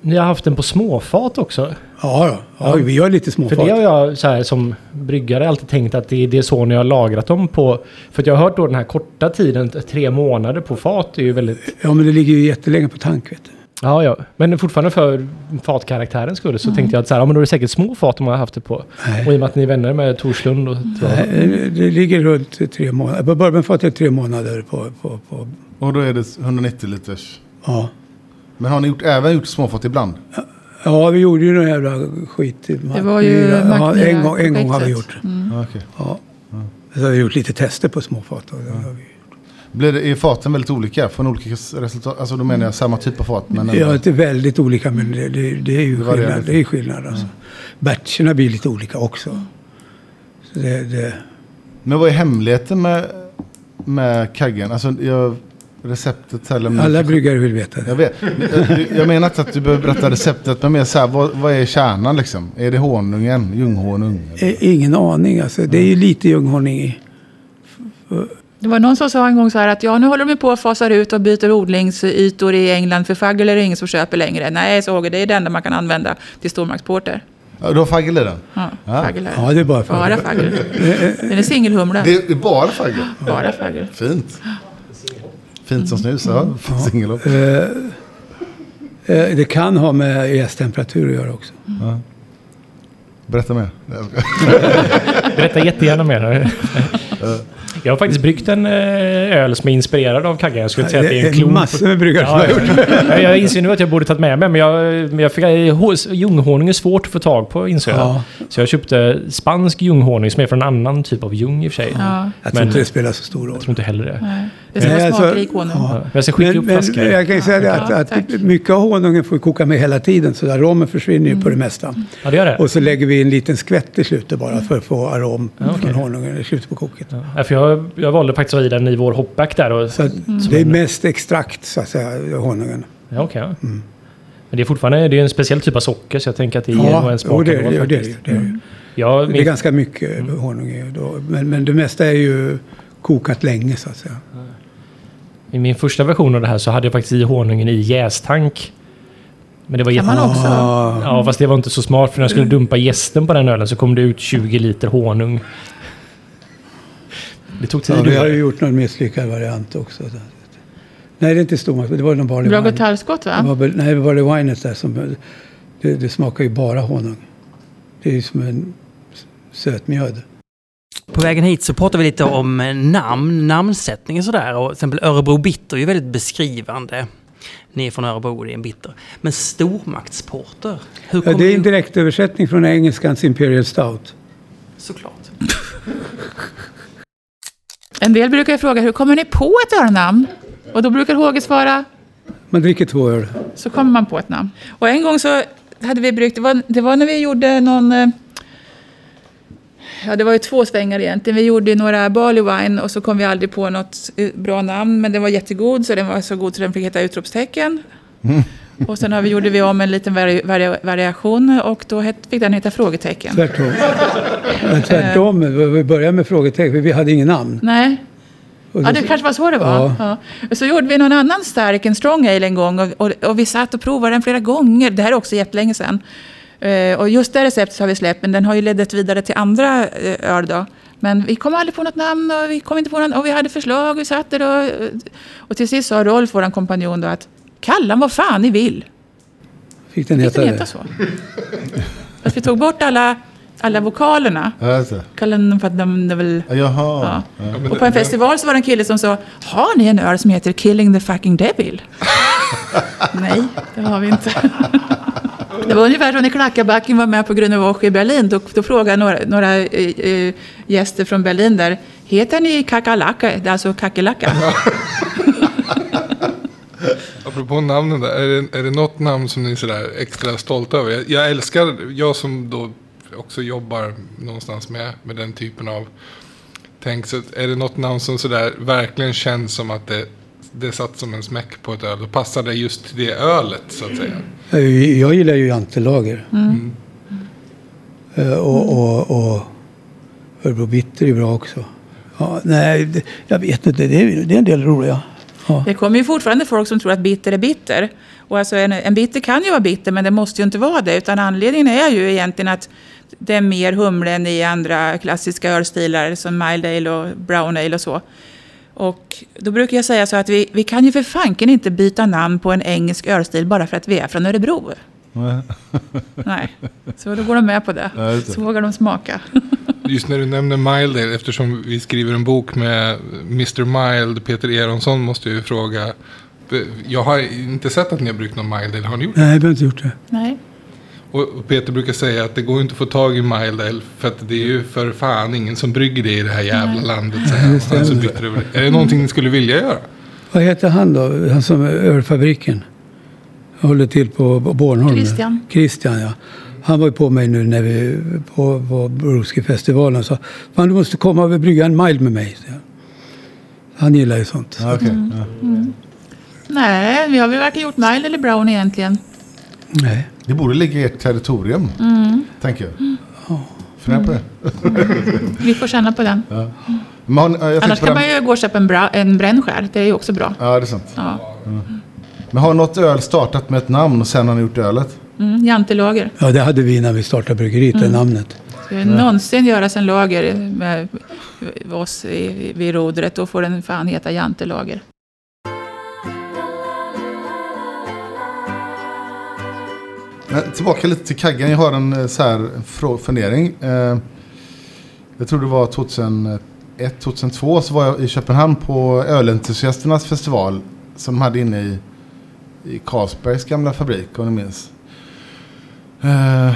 ni har haft den på småfat också. Ja, då. ja, vi har lite För småfat. det har jag så här, som bryggare alltid tänkt att det är, det är så ni har lagrat dem på. För att jag har hört då den här korta tiden, tre månader på fat är ju väldigt... Ja, men det ligger ju jättelänge på tank. Vet du. Ja, ja. Men fortfarande för fatkaraktärens skull så tänkte jag att så här, ja, men då är det säkert små fat om man har haft det på. Nej. Och i och med att ni är vänner med Torslund och... Nej, det- det ligger runt tre månader. På bourbonfat är det tre månader på, på, på Och då är det 190 liters. ja. Men har ni gjort, även gjort småfat ibland? Ja, vi gjorde ju någon jävla skit. i Det var ju ja, en, gång, en gång har vi gjort. Mm. Ja, okej. Ja. Så har vi gjort lite tester på småfat. Och det har vi. Blir det, är faten väldigt olika? Ni olika resultat? Alltså då menar jag samma typ av fat. Men Ja, det är väldigt olika men det, det, det är ju Det skillnad. Det är skillnad alltså. Batcherna blir lite olika också. Så det, det, Men vad är hemligheten med, med kaggen? Alltså jag, receptet eller... alla bryggare vill veta Jag det. vet. Jag, jag menar inte att du behöver berätta receptet. Men mer så här, vad, vad är kärnan liksom? Är det honungen? Ljunghonung? Eh, Ingen aning alltså. Det är ju lite ljunghonung i. Det var någon som sa en gång så här att ja, nu håller de på att fasar ut och byter odlingsytor i England för fagel är det ingen som köper längre. Nej, så Håge, det är det enda man kan använda till stormaktsporter. Ja, du har fagel i den? Ja, Ja. är. Ja, det är bara för Bara fagel. Den är singelhumla. Det är, det är bara fagel? Bara fagel. Fint. Fint som snus, ja. Singelhopp. Eh, eh, Det kan ha med jästtemperatur att göra också. Berätta mer. Berätta jättegärna mer. Jag har faktiskt bryggt en eh, öl som är inspirerad av Kagge. Jag skulle säga att det är en klon. massor med bryggare som Ja, har gjort. ja. jag inser nu att jag borde tagit med mig, men jag, men jag fick, ljunghonung är svårt att få tag på insåg jag. Ja. Så jag köpte spansk ljunghonung som är från en annan typ av ljung i och för sig. Ja, Jag tror Men- inte det spelar så stor roll. Jag tror inte heller det. nej. Det ska vara smakrik honung. ja. Ja. Jag ska skicka Men, upp men flaskor. jag kan ju säga det Ja, att, att mycket av honungen får koka med hela tiden. Så aromen försvinner ju på det mesta. Ja, det gör det. Och så lägger vi en liten skvätt i slutet bara för att få arom Ja, okej. från honungen i slutet på koket. Ja, för jag, jag valde faktiskt att ha i den i vår hopback där. Och, Så att det är mest extrakt så att säga, honungen. ja, okej, ja. Men det är fortfarande det är en speciell typ av socker så jag tänker att det ger Ja, en smak det, ändå det, det, det, det, det, Ja, det är ganska mycket honung i. Då. Men, men det mesta är ju kokat länge så att säga. I min första version av det här så hade jag faktiskt i honungen i jästank. Men det var Kan man jätte- också? Ja, fast det var inte så smart för när jag skulle dumpa gästen på den ölen så kom det ut 20 liter honung. Det tog tid. ja, vi har ju gjort någon misslyckad variant också. Nej, det är inte stormakt, det var någon barley wine. Det va? var, nej, det var det winet där som... Det, det smakar ju bara honung. Det är ju som en sötmjöd. På vägen hit så pratar vi lite om eh, namn, namnsättning och sådär. Och till exempel Örebro Bitter är ju väldigt beskrivande. Ni är från Örebro, det är en bitter. Men stormaktsporter, hur Ja, det är en direktöversättning från engelskans Imperial Stout. Såklart. En del brukar ju fråga hur kommer ni på ett ölnamn? Och då brukar Håge svara Man dricker två öl. så kommer man på ett namn. Och en gång så hade vi bryggt, det var, det var när vi gjorde någon... eh, Ja, det var ju två svängar egentligen. Vi gjorde några barley wine och så kom vi aldrig på något eh, bra namn. Men den var jättegod, så den var så god så den fick heta utropstecken. Och sen har vi, gjorde vi om en liten vari, vari, variation och då het, fick den heta frågetecken. Tvärtom. Men tvärtom. Vi började med frågetecken, för vi hade ingen namn. Nej, Ja, det kanske var så det var. Ja. Så gjorde vi någon annan stark, en strong ale en gång. Och, och, och vi satt och provade den flera gånger. Det här är också jättelänge sedan. Eh, och just det receptet har vi släppt, men den har ju lett vidare till andra eh, öl då. Men vi kom aldrig på något namn och vi kom inte på något, och vi hade förslag. Vi satt där och, och till sist sa Rolf, vår kompanjon, då, att kalla den vad fan ni vill. Fick den Fick heta den det? heta så? Fast vi tog bort alla, alla vokalerna. Kallade den för att de, de väl... Ja, Jaha. Ja. Och på en festival så var det en kille som sa Har ni en öl som heter Killing the fucking devil? Nej, det har vi inte. Det var ungefär som när Klackarbacken var med på Grüne i Berlin. Då, då frågade några, några eh, gäster från Berlin där Heter ni kakalaka? Det är alltså kackerlacka. Apropå namnen där, är det, är det något namn som ni är sådär extra stolta över? Jag, jag älskar, jag som då också jobbar någonstans med, med den typen av tänk, så är det något namn som sådär verkligen känns som att det, det satt som en smäck på ett öl och passade just till det ölet så att säga? Eh, Jag gillar ju jantelager. Eh, Och, och, och Örebro Bitter är bra också. Ja, nej, det, jag vet inte. Det är, det är en del roliga. Ja. Det kommer ju fortfarande folk som tror att bitter är bitter. Och alltså en, en bitter kan ju vara bitter, men det måste ju inte vara det. Utan anledningen är ju egentligen att det är mer humle än i andra klassiska ölstilar som mild ale och brown ale och så. Och då brukar jag säga så att vi, vi kan ju för fanken inte byta namn på en engelsk ölstil bara för att vi är från Örebro. Nej. Nej, så då går de med på det. Det. Så vågar de smaka. Just när du nämner Mild Ale, eftersom vi skriver en bok med Mr Mild, Peter Eronsson, måste jag ju fråga. Jag har inte sett att ni har bryggt någon Mild Ale, har ni gjort det? Nej, vi har inte gjort det. Nej. Och Peter brukar säga att det går inte att få tag i Mild Ale för att det är ju för fan ingen som brygger det i det här jävla landet. Han är så bitter över det. Är det någonting ni skulle vilja göra? Vad heter han då? Han som är ölfabriken. Håller till på Bornholm. Christian. Christian, ja. Han var ju på mig nu när vi på, på Broskifestivalen och sa Fan du måste komma och brygga en mile med mig. Han gillar ju sånt. Ja, okej. Mm. Ja. Nej, vi har väl varken gjort mild eller brown egentligen. Nej. Det borde ligga i ert territorium, tänker jag. Fundera på det. Vi får känna på den. Jag tänkte Annars på kan den- man ju gå och köpa en, bra, en brännskär. Det är ju också bra. Ja, det är sant. Ja. Men har något öl startat med ett namn och sen har ni gjort ölet? Mm, jantelager. Ja, det hade vi när vi startade bryggeriet, det namnet. Ska det någonsin göras en lager med oss i, vid rodret, då får den fan heta jantelager. Men tillbaka lite till kaggen. Jag har en eh, så här fundering. Eh, Jag tror det var 2001, 2002 så var jag i Köpenhamn på Ölentusiasternas festival. Som de hade inne i, i Carlsbergs gamla fabrik om ni minns. Eh,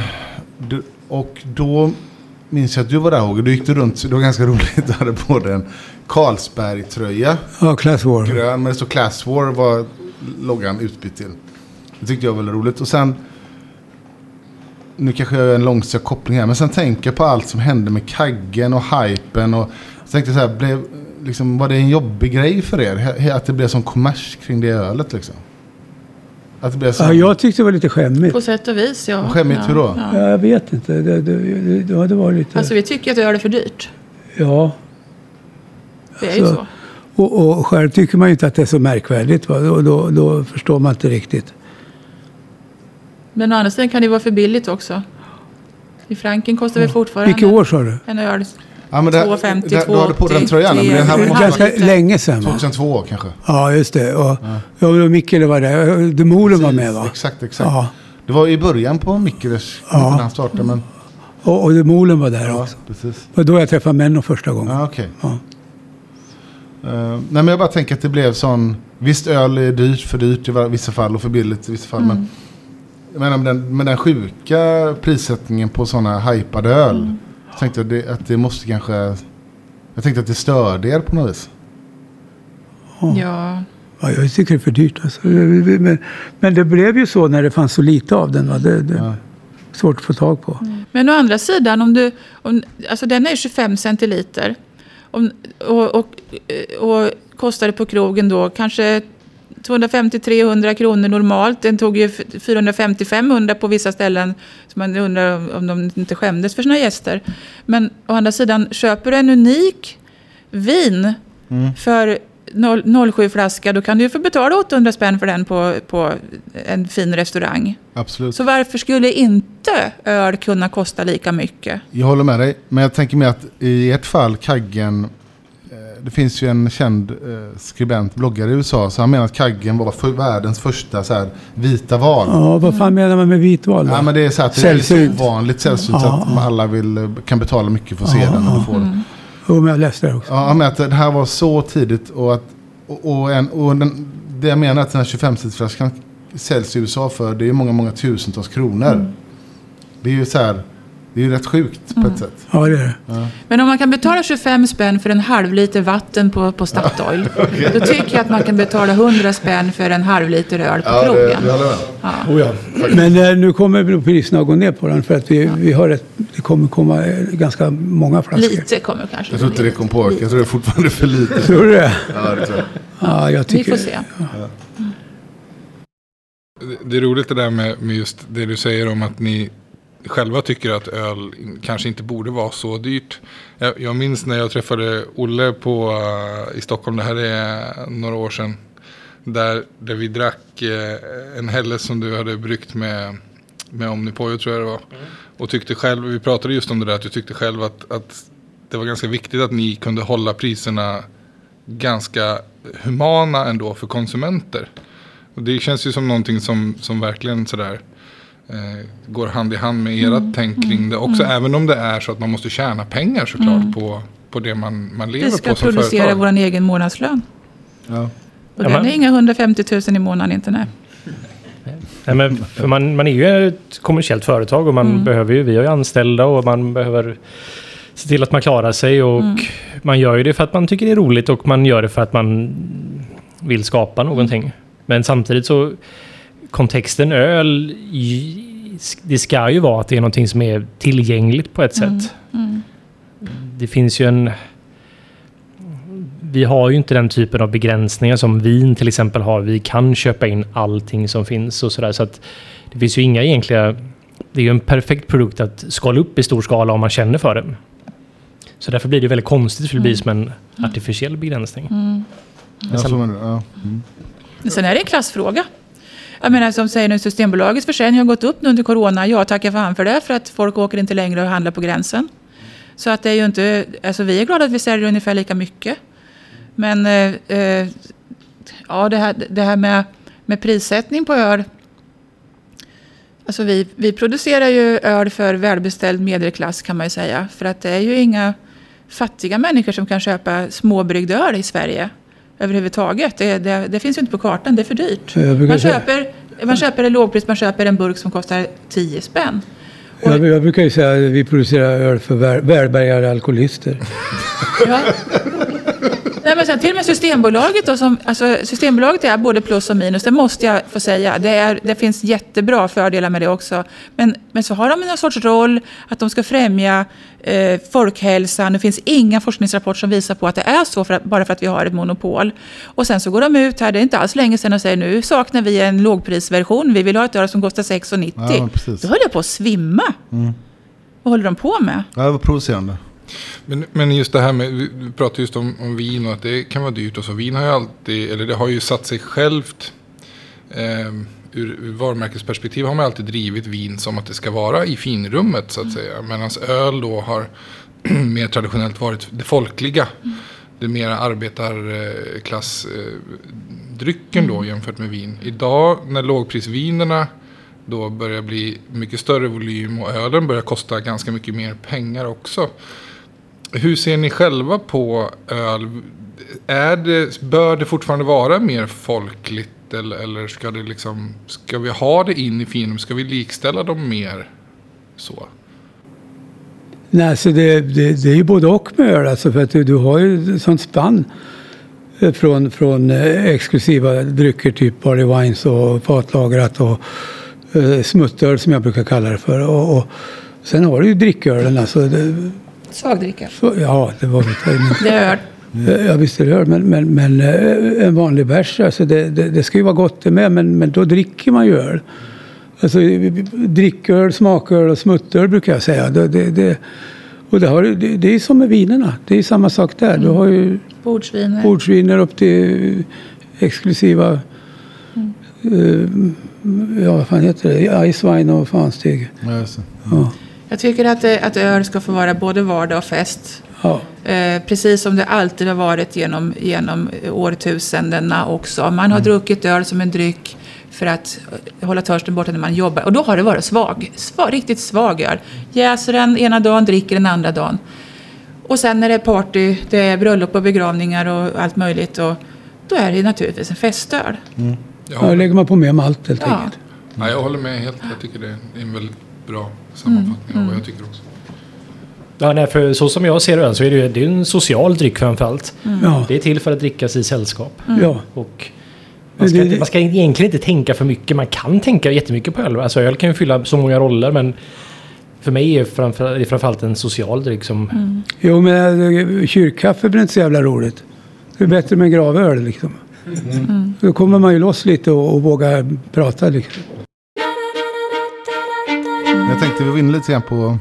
och då minns jag att du var där Håge. Du gick du runt, det var ganska roligt. Du hade på dig en Carlsberg-tröja. Ja, Class War. grön, men det stod Class War var loggan utbytt till. Det tyckte jag var väldigt roligt. Och sen, nu kanske jag gör en långsökt koppling här, men sen tänker jag på allt som hände med kaggen och hypen. Och så tänkte jag så här, blev, liksom, var det en jobbig grej för er? Att det blev sån kommers kring det ölet liksom? Att det blev så... Ja, jag tyckte det var lite skämmigt. På sätt och vis, ja. Skämmigt, ja, hur då? Ja. Ja, jag vet inte. Det, det, det, det, var lite... Alltså vi tycker att det är för dyrt. Ja. Det är ju Så-. Och, och själv tycker man ju inte att det är så märkvärdigt. Va? Och då, då förstår man inte riktigt. Men å andra sidan kan det vara för billigt också. I Franken kostar det fortfarande Vilket år sa du? en öl. Ja, men det, 2,50, det, du hade på den 2,80, tröjan, men det här var Ganska lite. länge sedan va? 2002 kanske. Ja, just det. Och, ja. och Mikkele var där. Demolen var med va? Exakt, exakt. Ja. Det var i början på Mikkeles, Ja. när han startade. Men, Och, och Demolen var där ja, också. precis. Det var då jag träffade Menno första gången. Ja, okej. Ja. Eh, nej, men jag bara tänker att det blev sån... Visst, öl är dyrt, för dyrt i vissa fall och för billigt i vissa fall. Men, jag menar, med, den, med den sjuka prissättningen på sådana hypade öl. Så tänkte jag det, att det måste kanske... Jag tänkte att det störde er på något vis. Ja. Ja, jag tycker det är för dyrt. Alltså. Men, men det blev ju så när det fanns så lite av den. Va? Det, det är svårt att få tag på. Men å andra sidan, om du, om, alltså den är 25 centiliter. Om, och, och, och kostade på krogen då kanske 250-300 kronor normalt. Den tog ju 450-500 på vissa ställen. Så man undrar om- de inte skämdes för sina gäster. Men å andra sidan, köper du en unik vin för 07-flaska, då kan du ju få betala 800 spänn för den på, på en fin restaurang. Absolut. Så varför skulle inte öl kunna kosta lika mycket? Jag håller med dig. Men jag tänker mig att i ett fall, Kaggen... Det finns ju en känd eh, skribent, bloggare i USA. Så han menar att Kaggen var för världens första så här, vita val. Ja, vad fan menar man med vitval? då? Ja, men det är så att det är så Sällsynt. ovanligt sällsynt Ja, att alla vill, eh, kan betala mycket för att se den. Och få den. Jo, men jag läste det också. Ja, men att det här var så tidigt och att och, och, en, och den, det jag menar att den här 25 flaskan säljs i USA för det är många, många tusentals kronor. Det är ju så här, det är ju rätt sjukt på ett sätt. Ja, det är det. Men om man kan betala 25 spänn för en halv liter vatten på, på Statoil. Då tycker jag att man kan betala 100 spänn för en halv liter öl på krogen. Oh, ja. Men eh, nu kommer priserna att gå ner på den för att vi, vi har ett, det kommer komma eh, ganska många flaskor. Lite kommer kanske. Jag tror inte det kom på. Jag tror det är fortfarande för lite. Tror du det? Ja, det tror jag. Ja, jag Vi tycker... får se. Det- Det är roligt det där med, med just det du säger om att ni själva tycker att öl kanske inte borde vara så dyrt. Jag, jag minns när jag träffade Olle på, eh, i Stockholm, det här är några år sedan. Där, där vi drack eh, en Helles som du hade bryggt med, med Omnipojo tror jag det var. Och tyckte själv, vi pratade just om det där, att du tyckte själv att, att det var ganska viktigt att ni kunde hålla priserna ganska humana ändå för konsumenter. Och det känns ju som någonting som, som verkligen sådär eh, går hand i hand med ert tänk kring det också. Även om det är så att man måste tjäna pengar såklart på, på det man, man lever Vi ska på som producera företag. vår egen månadslön. Ja. Och Ja, den är inga 150 000 i månaden inte, nej. Nej, men för man, man är ju ett kommersiellt företag och man behöver ju, vi har ju anställda och man behöver se till att man klarar sig och man gör ju det för att man tycker det är roligt och man gör det för att man vill skapa någonting. Men samtidigt så kontexten öl, det ska ju vara att det är någonting som är tillgängligt på ett sätt. Det finns ju en... Vi har ju inte den typen av begränsningar som vin till exempel har. Vi kan köpa in allting som finns och sådär. Så att det finns ju inga egentliga... Det är ju en perfekt produkt att skala upp i stor skala om man känner för det. Så därför blir det väldigt konstigt för det blir som en artificiell begränsning. Ja, så menar du. Ja. Mm. Men Sen är det en klassfråga. Jag menar som säger nu, Systembolagets försäljning har gått upp nu under corona. Ja, tacka fan för det, för att folk åker inte längre och handlar på gränsen. Så att det är ju inte, alltså vi är glada att vi säljer ungefär lika mycket. Men eh, eh, ja, det här, det här med, med prissättning på öl. Alltså vi, vi producerar ju öl för välbeställd medelklass kan man ju säga. För att det är ju inga fattiga människor som kan köpa småbryggd öl i Sverige överhuvudtaget. Det, det, det finns ju inte på kartan, det är för dyrt. Man köper, man köper en lågpris, man köper en burk som kostar 10 spänn. Och- Jag, jag brukar ju säga att vi producerar öl för väl, välbärgade alkoholister. Ja. Nej, men sen till och med Systembolaget, då, som, alltså, Systembolaget är både plus och minus, det måste jag få säga. Det, är, det finns jättebra fördelar med det också. Men, men så har de en sorts roll att de ska främja eh, folkhälsan. Det finns inga forskningsrapporter som visar på att det är så för att, bara för att vi har ett monopol. Och sen så går de ut här, det är inte alls länge sedan, och säger nu saknar vi en lågprisversion. Vi vill ha ett öl som kostar 6,90. Ja, precis. Då höll jag på att svimma. Vad håller de på med? Ja, det var provocerande. Men, men just det här med, vi pratar just om, om vin och att det kan vara dyrt och så. Vin har ju alltid, eller det har ju satt sig självt. Eh, ur, ur varumärkesperspektiv har man alltid drivit vin som att det ska vara i finrummet så att säga. Medan öl då har mer traditionellt varit det folkliga. Det mer arbetarklassdrycken då jämfört med vin. Idag när lågprisvinerna då börjar bli mycket större volym och ölen börjar kosta ganska mycket mer pengar också. Hur ser ni själva på öl? Är det, bör det fortfarande vara mer folkligt eller, eller ska, det liksom, ska vi ha det in i finrum? Ska vi likställa dem mer så? Nej, alltså det, det, det är ju både och med öl alltså, för att du, du har ju ett sånt spann eh, från, från eh, exklusiva drycker typ barley wines och fatlagrat och eh, smuttöl som jag brukar kalla det för. Och, och sen har du ju drickölen alltså. Det, Svagdricka. så, ja, det var väl Det är öl. Eh, Ja visst är det öl, men, men, men eh, en vanlig bärs, alltså det, det, det ska ju vara gott det med, men, men då dricker man ju öl. Alltså dricköl, smaköl och smuttöl brukar jag säga. Det, det, det, och det, har, det, det är som med vinerna, det är samma sak där. Du har ju Bordsviner. bordsviner upp till exklusiva, eh, ja vad fan heter det, Ice Wine och fansteg. Det. Ja. Jag tycker att, det, att öl ska få vara både vardag och fest. Ja. Eh, precis som det alltid har varit genom, genom årtusendena också. Man har druckit öl som en dryck för att eh, hålla törsten borta när man jobbar. Och då har det varit svag, svag riktigt svag öl. Jäser den ena dagen, dricker den andra dagen. Och sen när det är party, det är bröllop och begravningar och allt möjligt. Och då är det naturligtvis en festöl. Ja, Ja, då lägger man på mer malt helt Ja. enkelt. ja, jag håller med helt. Jag tycker det är en väldigt bra sammanfattning av vad jag tycker också. Ja, nej, för så som jag ser öl så är det ju det är en social dryck framförallt. Ja. Det är till för att drickas i sällskap. Ja. Och man, ska Det- inte, man ska egentligen inte tänka för mycket. Man kan tänka jättemycket på öl. Alltså öl kan ju fylla så många roller men för mig är framför, det framförallt en social dryck som... Jo, men eh, kyrkkaffe blir inte så jävla roligt. Det är bättre med en gravöl liksom. Då kommer man ju loss lite och, och vågar prata liksom. Jag tänkte vi var inne lite grann på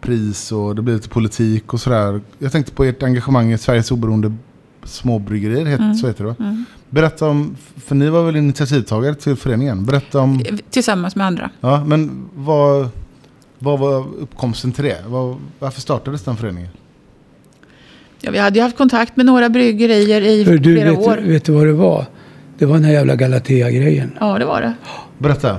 pris och det blir lite politik och sådär. Jag tänkte på ert engagemang i Sveriges oberoende småbryggerier, het, så heter det va? Berätta om, för ni var väl initiativtagare till föreningen? Berätta om, Tillsammans med andra. ja men vad, vad var uppkomsten till det? Vad, varför startades den föreningen? Ja, vi hade ju haft kontakt med några bryggerier i För du, flera vet, år. vet du vad det var? Det var den här jävla Galatea-grejen. Ja, det var det. Berätta.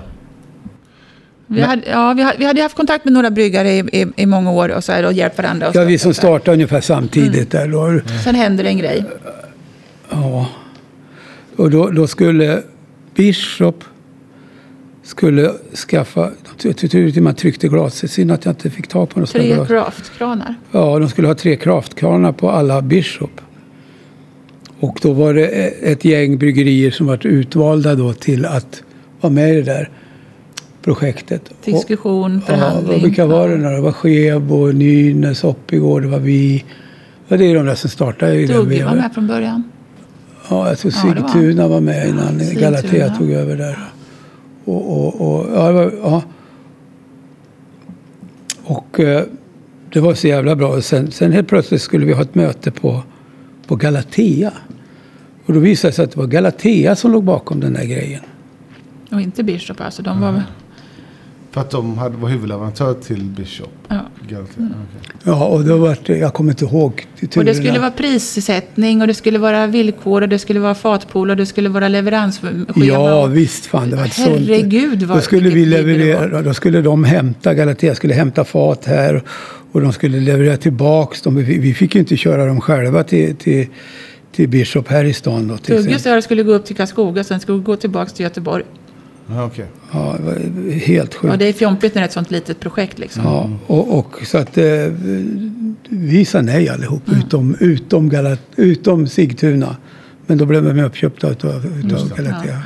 Vi hade, ja, vi, hade, vi hade haft kontakt med några bryggare i, i, i många år och, så här, och hjälpt varandra. Och Ja, vi som startade ungefär samtidigt där. Då, Sen hände det en grej. ja. Och då, då skulle Bishop skulle skaffa... Jag man tryckte glaset. Synd att jag inte fick tag på något Tre glas. craftkranar. Ja, de skulle ha tre kraftkranar på alla Bishop. Och då var det ett gäng bryggerier som var utvalda då till att vara med i det där projektet. Och- Diskussion, Ja, förhandling. vilka var det nu? Det var Skebo, Nynäs, Oppigård, det var vi. Ja, det är de där som startade i den var med från början. Ja, jag tror Ja, det var. Sigtuna var med innan Sigtuna. Galatea tog över där. Och, och, och, ja, det var, ja. och eh, det var så jävla bra. Sen, sen helt plötsligt skulle vi ha ett möte på, på Galatea. Och då visade det sig att det var Galatea som låg bakom den där grejen. Och inte Bishop alltså. De var, För att de hade, var huvudleverantör till Bishop. ja. Galatea. okej. Ja, och då var det, jag kommer inte ihåg Och det skulle vara prissättning och det skulle vara villkor och det skulle vara fatpool och det skulle vara leveransschema. Ja, visst fan. Det var sånt. Herregud vad Då skulle vi det leverera, då skulle de hämta, Galatea skulle hämta fat här och de skulle leverera tillbaks dem. Vi, vi fick ju inte köra dem själva till, till, till Bishop här i stan då. Till Tugges öl skulle gå upp till Karlskoga, sen skulle gå tillbaka till Göteborg. Ja, okej. Ja, det var helt Ja, sjukt. det är fjompigt när det är ett sånt litet projekt liksom. Ja, och, och så att eh, vi sa nej allihop Mm. utom, utom, Galat, utom Sigtuna. Men då blev de uppköpta utav, utav Galatea.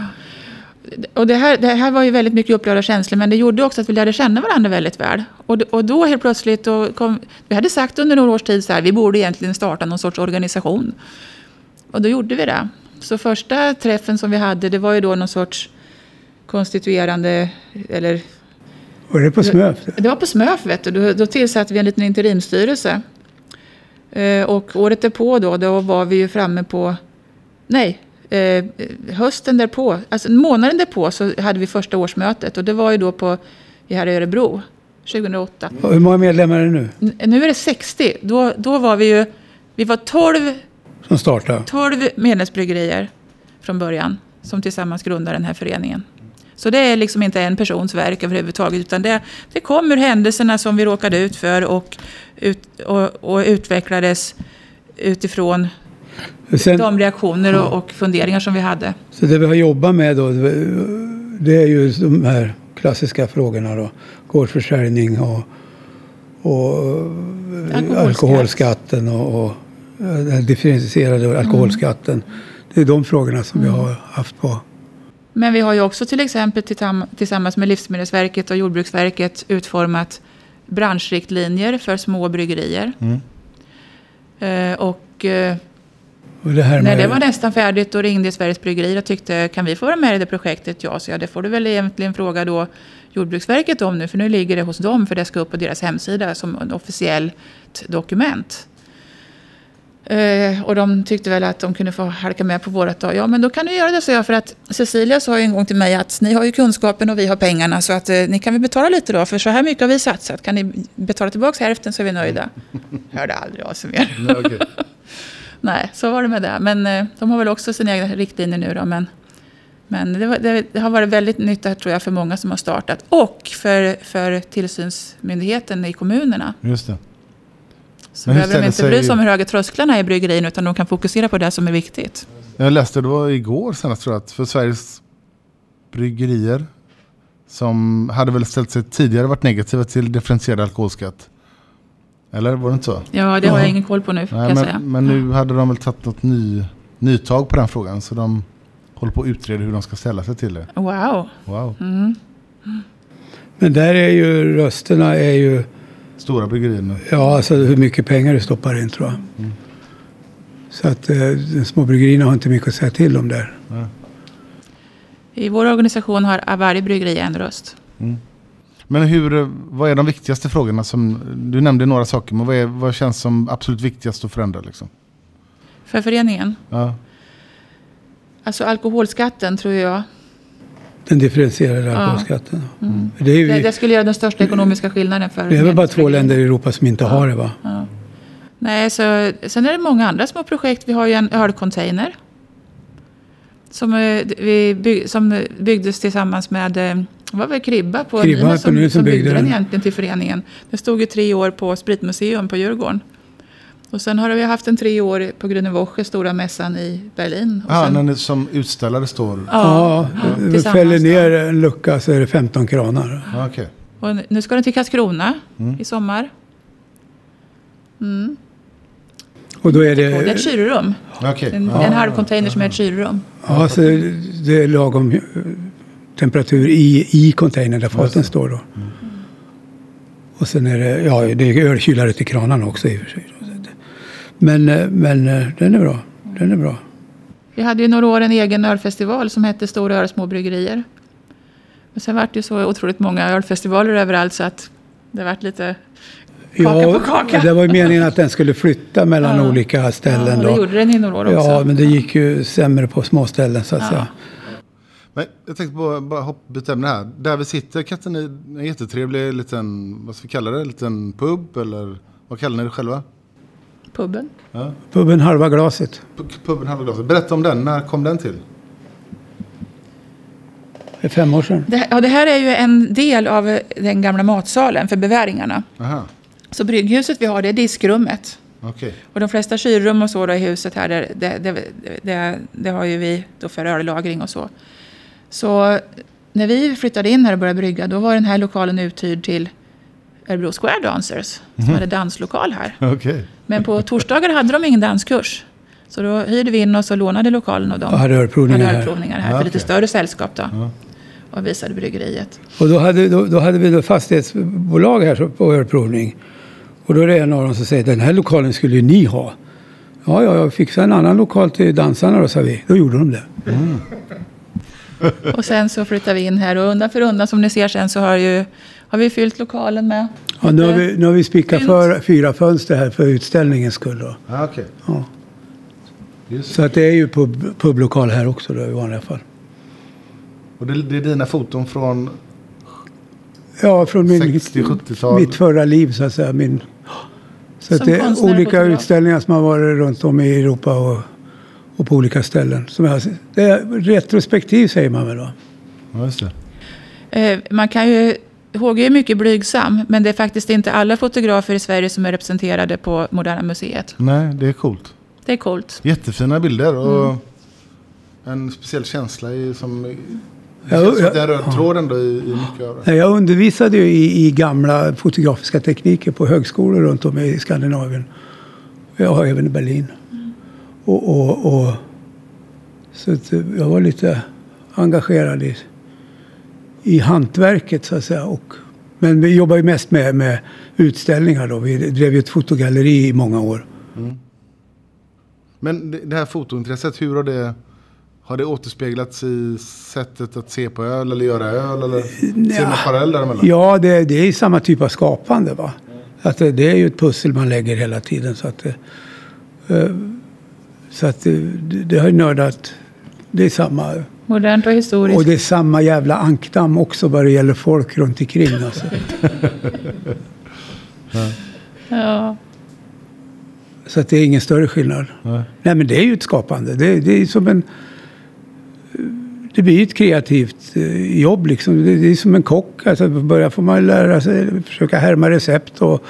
Och det här, det här var ju väldigt mycket upprörda känslor, men det gjorde också att vi lärde känna varandra väldigt väl. Och, och då helt plötsligt, då kom, vi hade sagt under några års tid så här, vi borde egentligen starta någon sorts organisation. Och då gjorde vi det. Så första träffen som vi hade, det var ju då någon sorts konstituerande, eller Och det på Smöf. det var på Smöf, vet du. Då, då tillsatte vi en liten interimstyrelse. Eh, och året därpå då, då var vi ju framme på, nej, eh, hösten därpå, alltså månaden därpå så hade vi första årsmötet och det var ju då på, i här i Örebro, 2008. Och hur många medlemmar är det nu N- Nu är det 60. Då, då var vi ju, vi var 12, som startar? 12 medlemsbryggerier från början som tillsammans grundade den här föreningen. Så det är liksom inte en persons verk överhuvudtaget utan det, det kom ur händelserna som vi råkade ut för och, ut, och, och utvecklades utifrån Sen, de reaktioner och, och funderingar som vi hade. Så det vi har jobbat med då, det är ju de här klassiska frågorna då. Gårdsförsäljning och, och Alkoholskatt. alkoholskatten och, och den differentierade alkoholskatten. Det är de frågorna som vi har haft på. Men vi har ju också till exempel tillsammans med Livsmedelsverket och Jordbruksverket utformat branschriktlinjer för små bryggerier. Eh, och eh, Och det när med, det var nästan färdigt då ringde Sveriges Bryggerier och tyckte kan vi få vara med i det projektet? Ja, så ja, det får du väl egentligen fråga då Jordbruksverket om nu för nu ligger det hos dem för det ska upp på deras hemsida som en officiellt dokument. Eh, och de tyckte väl att de kunde få halka med på vårat då. Ja, men då kan du göra det, så jag. För att Cecilia sa ju en gång till mig att ni har ju kunskapen och vi har pengarna så att eh, ni kan väl betala lite då. För så här mycket har vi satsat. Kan ni betala tillbaka hälften så är vi nöjda. Hörde aldrig av sig mer. Nej, okej. Nej, så var det med det. Men eh, de har väl också sina egna riktlinjer nu då. Men, men det, var, det, det har varit väldigt nytta tror jag för många som har startat. Och för, för tillsynsmyndigheten i kommunerna. Just det. Så Men hur behöver de inte bry sig- om hur höga trösklarna är i bryggerin utan de kan fokusera på det som är viktigt. Jag läste, det var igår senast tror jag, att för Sveriges bryggerier som hade väl ställt sig tidigare varit negativa till differentierad alkoholskatt. Eller var det inte så? Ja, det har Ja. jag ingen koll på nu kan Nej, jag säga. men, men nu hade de väl tagit något ny, nytag på den frågan. Så de håller på att utreda hur de ska ställa sig till det. Wow. Wow. Mm. men där är ju rösterna är ju, Stora bryggerier nu. ja alltså hur mycket pengar du stoppar in tror jag. Så att eh, de små bryggerierna har inte mycket att säga till om där. I vår organisation har varje bryggeri en röst. Men hur, vad är de viktigaste frågorna? Som, du nämnde några saker, men vad, är, vad känns som absolut viktigast att förändra? Liksom? För föreningen, Ja. alltså alkoholskatten tror jag, Den differentierade Ja. alkoholskatten. Det är, ju, det, det skulle göra den största ekonomiska skillnaden för det är väl bara två länder i Europa som inte har det va? Ja. Nej, så, sen är det många andra små projekt. Vi har ju en ölcontainer. Som, eh, vi bygg, som byggdes tillsammans med, eh, det var väl Kribba på Kribba Nynäs på Nynäs som som byggde den den. egentligen till föreningen. Det stod ju tre år på Spritmuseum på Djurgården. Och sen har vi haft en tre år på Grüne Woche, stora mässan i Berlin. Och Ah, sen, när ni som utställare står... Ja, ja, vi tillsammans fäller ner en lucka så är det 15 kranar. Ah, okej. Och nu ska den till Karlskrona Mm. i sommar. Mm. Och då är Och det är ett det, kylrum. Okej. En, Ja. en halv container som är ett kylrum. ja, så det är lagom eh, temperatur i, i containern där faten står då. Och sen är det, ja det är ölkylare till kranarna också i och för sig. då, det- Men, eh, men eh, den är bra. Den är bra. Vi hade ju några år en egen ölfestival som hette Stora öl små bryggerier. Men sen vart det ju så otroligt många ölfestivaler överallt så att det vart lite kaka på kaka. det var ju meningen att den skulle flytta mellan Ja. olika ställen ja, det då. gjorde den i några år också. Ja, men det gick ju sämre på små ställen så att Ja. säga. Men jag tänkte bara, bara hoppa, ämne här. Där vi sitter, katten är en jättetrevlig liten, vad ska vi kalla det, liten pub eller vad kallar ni det själva? Puben. Ja. Puben halva glaset. Puben Halva glaset. Berätta om den, när kom den till? Det är fem år sedan. Det, ja, det här är ju en del av den gamla matsalen för beväringarna. Aha, Så brygghuset vi har det är diskrummet. okej. Och de flesta kylrum och så då i huset här, det, det, det, det, det har ju vi då för öllagring och så. Så när vi flyttade in här och började brygga, då var den här lokalen uthyrd till Örebro Square Dancers, som hade danslokal här. Okej. Men på torsdagar hade de ingen danskurs. Så då hyrde vi in oss och lånade lokalen av dem. Och hade ölprovningar hade här. ölprovningar här för lite större sällskap då. Ja. Och visade bryggeriet. Och då hade, då, då hade vi då fastighetsbolag här på ölprovning. Och då är det en av dem som säger den här lokalen skulle ju ni ha. Ja, ja, jag fixade en annan lokal till dansarna då, sa vi. Då gjorde de det. Och sen så flyttade vi in här och undan för undan som ni ser sen så har, ju, har vi fyllt lokalen med Ja, nu, har vi, nu har vi spikat för fyra fönster här för utställningens skull. Då. Ja, okej. Ja. Just. Så att det är ju pub, publokal här också då, i vanliga fall. Och det, det är dina foton från... Ja, från min, 60, 70-tal. mitt förra liv så att säga. Min, så att det är olika fotograf. utställningar som har varit runt om i Europa och, och på olika ställen. Som jag, det är retrospektiv säger man väl då? Ja, just det. Eh, Man kan ju... HG är mycket blygsam, men det är faktiskt inte alla fotografer i Sverige som är representerade på Moderna Museet. Nej, det är coolt. Det är coolt. Jättefina bilder och Mm. en speciell känsla i, som... Det känns som ja, att det är en röd tråd ändå i, i mycket av det. Jag undervisade ju i, i gamla fotografiska tekniker på högskolor runt om i Skandinavien. Jag har även i Berlin. Och, och, och, så att jag var lite engagerad i, i hantverket så att säga. Och, men vi jobbar ju mest med, med utställningar då. Vi drev ju ett fotogalleri i många år. Men det, här fotointresset, hur har det... Har det återspeglats i sättet att se på öl eller göra öl? Eller ser du några parallell däremellan? Ja, det, det är samma typ av skapande. Va? Att det, det är ju ett pussel man lägger hela tiden. Så att, det, eh, så att det, det, det har ju nördat. Det är samma. Modernt och historiskt. Och det är samma jävla ankdamm också vad det gäller folk runt omkring. Alltså. Ja. Så att det är ingen större skillnad. Nej. Nej, men det är ju ett skapande. Det, det är som en... Det blir ju ett kreativt eh, jobb liksom. Det, det är som en kock. Alltså, början får man lära sig, försöka härma recept och,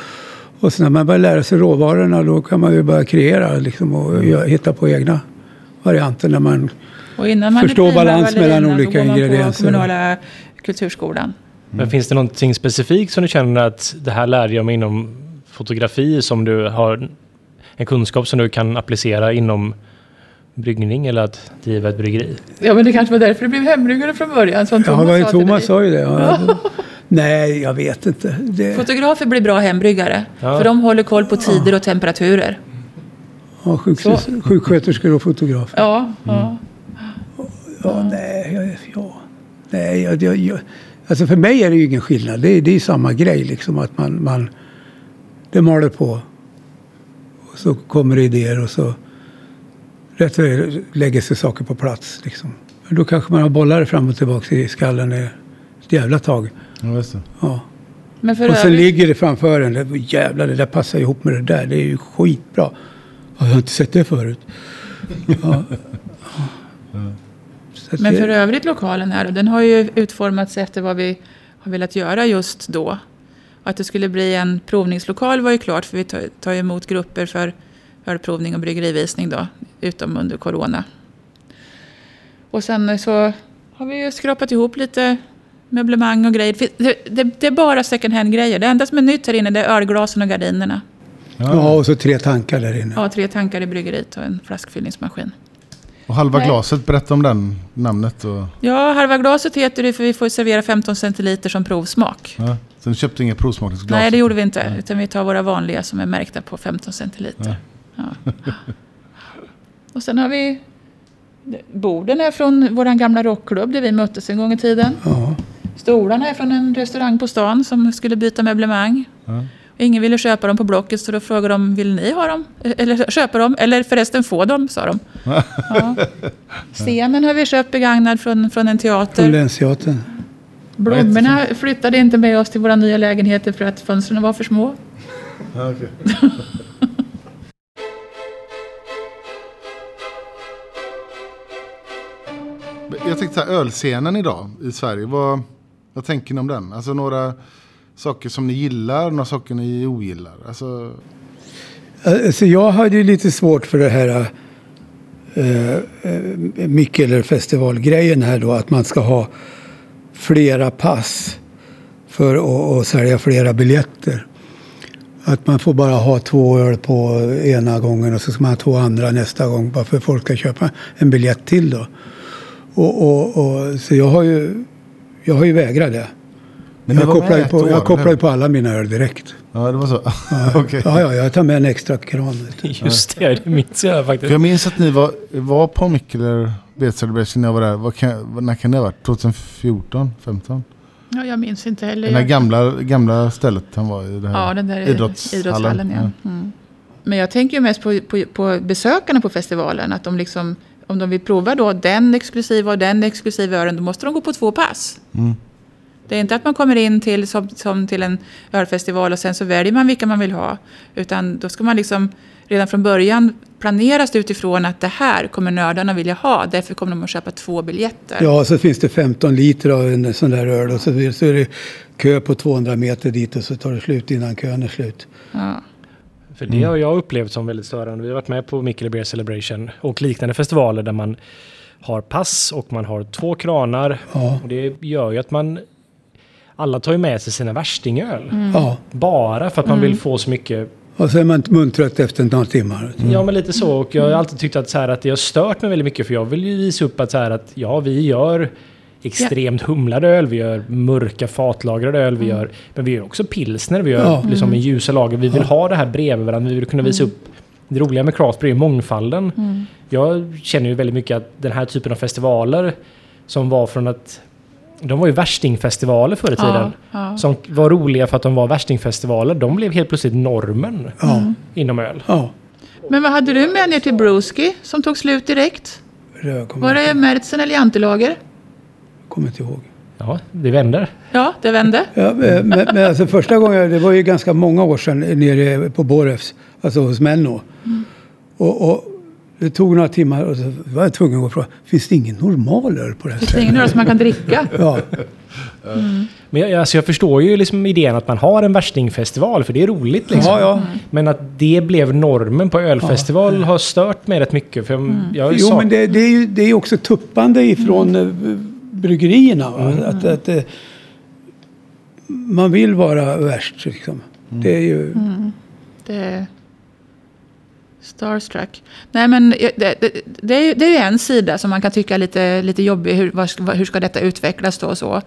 och sen när man börjar lära sig råvarorna då kan man ju börja kreera liksom, och gö- hitta på egna varianter när man... Och innan man Förstå balans mellan olika då går man ingredienser. kommunala kulturskolan. Men finns det någonting specifikt som du känner att det här lärde jag mig inom fotografi som du har en kunskap som du kan applicera inom bryggning eller att driva ett bryggeri? Ja, men det kanske var därför det blev hembryggare från början. Som Ja, Thomas vad sa till Thomas sa ju det. Ja. Nej, jag vet inte. Det, Fotografer blir bra hembryggare. Ja. För de håller koll på tider och temperaturer. ja, sjuksköterskor, och fotografer. Ja, ja. Ja, nej, jag, ja, nej jag, jag, jag, alltså för mig är det ju ingen skillnad. Det är, det är samma grej liksom att man, man det maler på. Och så kommer det idéer och så rätt är lägger sig saker på plats liksom. Men då kanske man har bollar fram och tillbaka i skallen i ett jävla tag. Ja. Ja. Men för Och sen övrigt, ligger det framför en. det- Jävlar, det där passar ihop med det där. Det är ju skitbra. Jag har inte sett det förut. Ja. men det- för övrigt lokalen här, den har ju utformats efter vad vi har velat göra just då. Att det skulle bli en provningslokal var ju klart, för vi tar, tar ju emot grupper för ölprovning och bryggerivisning då, utom under corona. Och sen så har vi ju skrapat ihop lite möblemang och grejer. Det, det, det är bara second hand-grejer. Det enda som är nytt här inne det är ölglasen och gardinerna. Ja, och så tre tankar där inne. Ja, tre tankar i bryggeriet och en flaskfyllningsmaskin. Och halva Nej. glaset, berätta om den namnet. Och, Ja, halva glaset heter det för vi får servera 15 centiliter som provsmak. ja. Sen köpte inget provsmakningsglas. Nej, det gjorde vi inte. Utan vi tar våra vanliga som är märkta på 15 centiliter. Ja. Och sen har vi borden är från vår gamla rockklubb där vi möttes en gång i tiden. Ja. Stolarna är från en restaurang på stan som skulle byta möblemang. Ja. Ingen ville köpa dem på Blocket så då frågade de, vill ni ha dem? Eller köpa dem? Eller förresten få dem, sa de. Ja. Scenen har vi köpt begagnad från, från en Från teater. Länsteatern. Blommorna flyttade inte med oss till våra nya lägenheter för att fönstren var för små. Okej. Jag tänkte så här, ölscenen idag i Sverige. Vad, vad tänker ni om den? Alltså några saker som ni gillar, några saker ni ogillar. Alltså, Alltså jag hade ju lite svårt för det här eh, eh, Mikkeler-festivalgrejen här då. Att man ska ha flera pass för att, att sälja flera biljetter. Att man får bara ha två öl på ena gången och så ska man ha två andra nästa gång. Bara för att folk ska köpa en biljett till då. Och, och, och, så jag har ju, jag har ju vägrat det. Men jag var kopplar, ju på, år, jag kopplar ju på alla mina öl direkt. ja, det var så. Okej. Ja, ja, jag tar med en extra kran. Just det, det minns jag faktiskt. jag minns att ni var, var på Mikkeler Beat Celebration när jag var där. Vad kan, när kan det ha varit? 2014? 15? Ja, jag minns inte heller. Det här Jag- gamla, gamla stället han var i. Det här Ja, den där idrottshallen. idrottshallen. ja. Mm. Men jag tänker ju mest på, på, på besökarna på festivalen. Att de liksom, om de vill prova då den exklusiva och den exklusiva ölen, då måste de gå på två pass. Mm. Det är inte att man kommer in till, som, som till en ölfestival och sen så väljer man vilka man vill ha. Utan då ska man liksom redan från början planeras det utifrån att det här kommer nördarna vilja ha. Därför kommer de att köpa två biljetter. Ja, så finns det 15 liter av en sån där öl och så, så är det kö på 200 meter dit och så tar det slut innan kön är slut. Ja. För det har jag upplevt som väldigt störande. Vi har varit med på Mikkele Beer Celebration och liknande festivaler där man har pass och man har två kranar. Ja. Och det gör ju att man... Alla tar ju med sig sina värstingöl. Ja, Bara för att man vill få så mycket... och så är man muntrött efter några timmar. Ja, men lite så. Och jag har alltid tyckt att, så här, att det har stört mig väldigt mycket. För jag vill ju visa upp att, så här, att ja, vi gör extremt humlad öl, vi gör mörka fatlagrad öl, vi gör, men vi gör också pilsner, vi gör Ja. liksom en ljusa lager. Vi vill ha det här bredvid varandra, vi vill kunna visa upp det roliga med craft är mångfalden. Jag känner ju väldigt mycket att den här typen av festivaler som var från att de var ju värstingfestivaler förr i Ja, tiden. ja. Som var roliga för att de var värstingfestivaler. De blev helt plötsligt normen Ja, inom öl. ja. Men vad hade du med ner till Broski som tog slut direkt? Var det Mertzen eller Jantelager? kommer inte ihåg. Ja, det vänder. Ja, det vände. Ja, men, men alltså första gången, det var ju ganska många år sedan nere på Borefs, alltså hos Menno. Och, och det tog några timmar och så var jag tvungen att fråga, finns det ingen normal öl på det här Det är ingen stället? öl som man kan dricka. Ja, Men jag, alltså jag förstår ju liksom idén att man har en värstingfestival, för det är roligt. Liksom. ja, ja. Men att det blev normen på ölfestival har stört mig rätt mycket. För jag, jag Jo, men det, det är ju det är också tuppande ifrån eh, bryggerierna. Va? Att, att, eh, man vill vara värst. Liksom. Det är ju... Det är Starstruck. Nej, men eh, det, det, det, är ju, det är ju en sida som man kan tycka är lite, lite jobbig. Hur, var, ska- hur ska detta utvecklas då och så.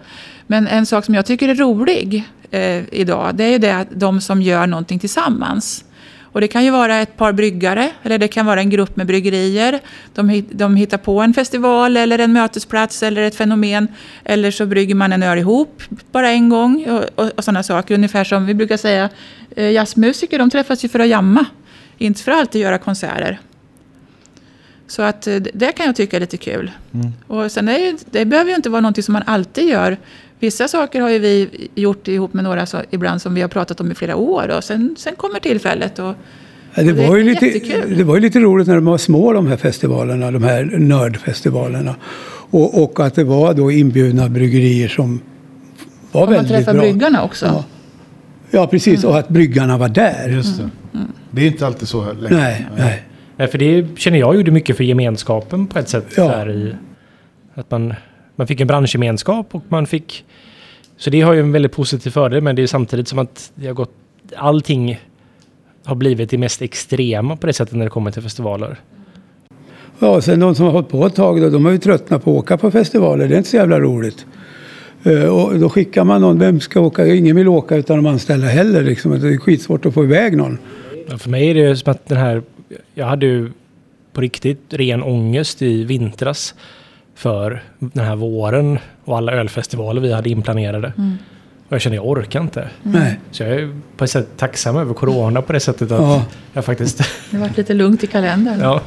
Men en sak som jag tycker är rolig eh, idag, det är ju det att de som gör någonting tillsammans. Och det kan ju vara ett par bryggare, eller det kan vara en grupp med bryggerier. De, de hittar på en festival, eller en mötesplats, eller ett fenomen. Eller så brygger man en öl ihop bara en gång, och, och, och sådana saker. Ungefär som vi brukar säga, eh, jazzmusiker de träffas ju för att jamma. Inte för att alltid göra konserter. Så att eh, det kan jag tycka är lite kul. Och sen är det behöver ju inte vara någonting som man alltid gör. Vissa saker har ju vi gjort ihop med några så, ibland som vi har pratat om i flera år. Och sen, sen kommer tillfället. Och, det, Det var ju lite, jättekul. det var ju lite roligt när de var små de här festivalerna, de här nördfestivalerna. Och, och att det var då inbjudna bryggerier som var och man väldigt träffar bra. bryggarna också. Ja. Ja, precis. Och att bryggarna var där. Just det. Det är inte alltid så lätt. Nej, nej. Nej, för det känner jag gjorde mycket för gemenskapen på ett sätt. Ja. Där i, att man, man fick en branschgemenskap och man fick... Så det har ju en väldigt positiv fördel, men det är samtidigt som att det har gått... Allting har blivit det mest extrema på det sättet när det kommer till festivaler. Ja, sen de som har hållit på ett tag då, de har ju tröttnat på att åka på festivaler. Det är inte så jävla roligt. Eh, Och då skickar man någon, vem ska åka? Ingen vill åka utan de anställda heller. Liksom. Det är skitsvårt att få iväg någon. Ja, För mig är det som att den här... Jag hade ju på riktigt ren ångest i vintras för den här våren och alla ölfestivaler vi hade inplanerade. Och jag kände jag orkar inte. Nej. Så jag är på ett sätt tacksam över corona på det sättet att Ja. jag faktiskt... Det har varit lite lugnt i kalendern. ja.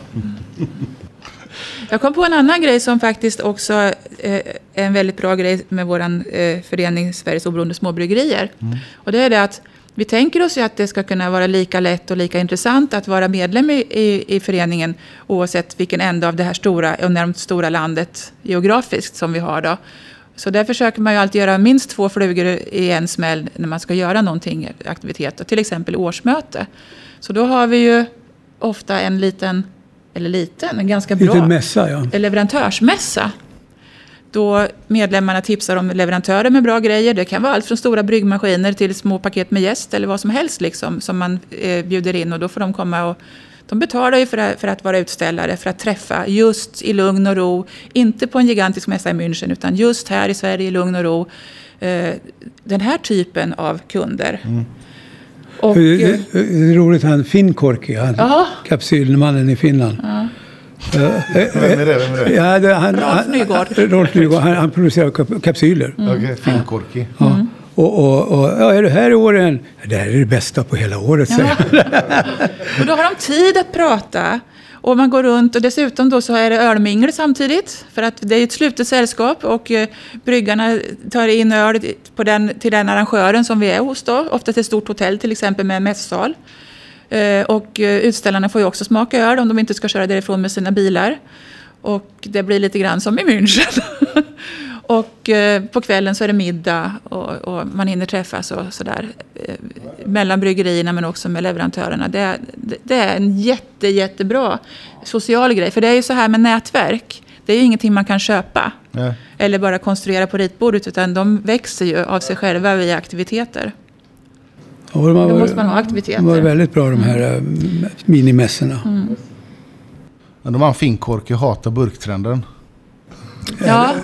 Jag kom på en annan grej som faktiskt också eh, är en väldigt bra grej med vår eh, förening Sveriges oberoende småbryggerier. Och det är det att vi tänker oss ju att det ska kunna vara lika lätt och lika intressant att vara medlem i, i, i föreningen oavsett vilken ände av det här stora, enormt stora landet geografiskt som vi har. Då. Så där försöker man ju alltid göra minst två flugor i en smäll när man ska göra någonting, aktivitet, till exempel årsmöte. Så då har vi ju ofta en liten, eller liten, en ganska bra mässa, ja. leverantörsmässa. Då medlemmarna tipsar om leverantörer med bra grejer. Det kan vara allt från stora bryggmaskiner till små paket med gäst eller vad som helst liksom, som man eh, bjuder in. Och då får de komma och de betalar ju för att, för att vara utställare, för att träffa just i lugn och ro. Inte på en gigantisk mässa i München, utan just här i Sverige i lugn och ro. Eh, den här typen av kunder. Och, Det, eh, det, det är roligt, han Finnkorki, han Jaha. kapsylmannen i Finland. Vem är det? Vem är det? Ja, det, han, Rolf Nygård. Rolf Nygård. Han, han producerar kap- kapsyler. Okej, finkorkig. Ja. Och, och, och ja, är det här i år en... Det här är det bästa på hela året, säger han. Och då har de tid att prata. Och man går runt och dessutom då så är det ölmingel samtidigt. För att det är ett slutet sällskap och eh, bryggarna tar in öl på den, till den arrangören som vi är hos då. Ofta till ett stort hotell till exempel med en mässal. Eh, och eh, utställarna får ju också smaka öl om de inte ska köra därifrån med sina bilar. Och det blir lite grann som i München. och eh, på kvällen så är det middag och, och man hinner träffas och sådär. Eh, mellan bryggerierna men också med leverantörerna. Det, det, det är en jätte, jättebra social grej. För det är ju så här med nätverk. Det är ju ingenting man kan köpa. Ja. Eller bara konstruera på ritbordet. Utan de växer ju av sig själva via aktiviteter. De har Då måste man ha aktiviteter. De var väldigt bra de här eh, minimässorna. Men de har en finkorkig hatar burktrenden. Ja,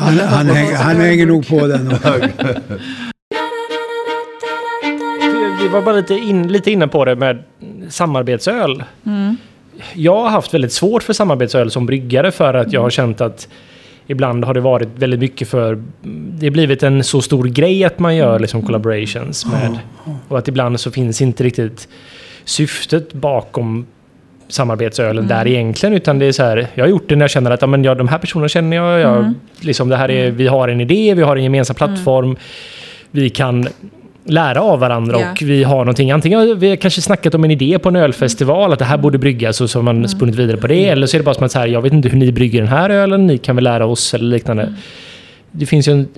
Han, han, hänger, han hänger nog på den. Vi var bara lite, in, lite inne på det med samarbetsöl. Jag har haft väldigt svårt för samarbetsöl som bryggare för att jag har känt att ibland har det varit väldigt mycket för... Det har blivit en så stor grej att man gör liksom collaborations med. Och att ibland så finns inte riktigt syftet bakom samarbetsölen där egentligen. Utan det är så här, jag har gjort det när jag känner att ja, men, ja, de här personerna känner jag. jag liksom, det här är, vi har en idé, vi har en gemensam plattform. Vi kan lära av varandra Ja. och vi har någonting. Antingen har vi kanske snackat om en idé på en ölfestival, att det här borde bryggas och så har man spunnit vidare på det. Eller så är det bara som att så här, jag vet inte hur ni brygger den här ölen, ni kan väl lära oss eller liknande. Det finns ju en...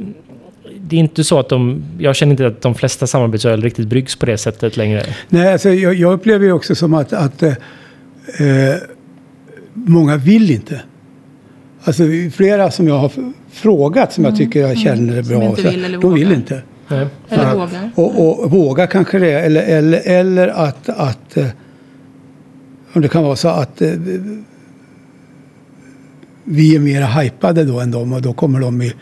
Det är inte så att de... Jag känner inte att de flesta samarbetsöl riktigt bryggs på det sättet längre. nej, alltså, jag, jag upplever ju också som att, att eh, många vill inte. Alltså flera som jag har frågat som jag tycker jag känner är bra. Mm. inte så- vill eller de vill vågar. inte. Nej. eller Ja. vågar. Och, och våga kanske det. Eller, eller, eller att, att eh, om det kan vara så att eh, vi är mer hypade då än dem och då kommer de i,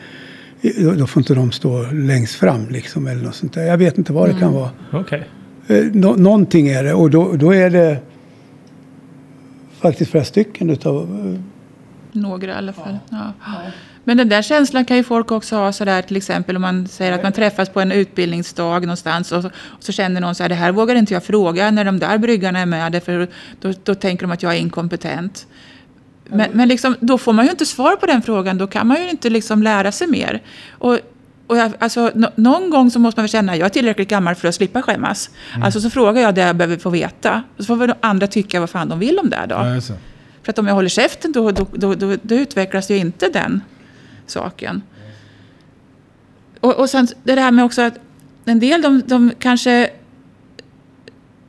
då- får inte de stå längst fram liksom eller något sånt där. Jag vet inte vad det kan vara. Okej. Eh, Nå, någonting är det och då, då är det faktiskt flera stycken utav Några i alla fall. Ja. Men den där känslan kan ju folk också ha sådär till exempel om man säger att man träffas på en utbildningsdag någonstans och så, och så känner någon så här, det här vågar inte jag fråga när de där bryggarna är med därför då, då tänker de att jag är inkompetent. Men, men liksom, då får man ju inte svar på den frågan, då kan man ju inte liksom lära sig mer. Och, och jag, alltså, nå- någon gång så måste man väl känna att jag är tillräckligt gammal för att slippa skämmas. Alltså så frågar jag det jag behöver få veta. Och så får väl andra tycka vad fan de vill om det då. Ja. För att om jag håller käften då, då, då, då, då utvecklas ju inte den saken. Och, och sen det här med också att en del de, de kanske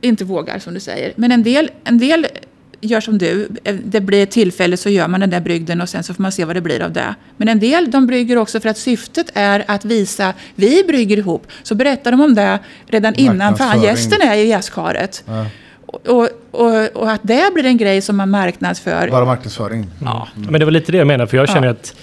inte vågar som du säger. Men en del, en del gör som du. Det blir ett tillfälle så gör man den där brygden och sen så får man se vad det blir av det. Men en del de brygger också för att syftet är att visa vi brygger ihop. Så berättar de om det redan innan. Fan Marknadsföring. gästen är i gästkaret. Ja. Och, och, och att det blir en grej som man marknadsför. Bara marknadsföring. Ja, men det var lite det jag menade, för jag känner Ja. att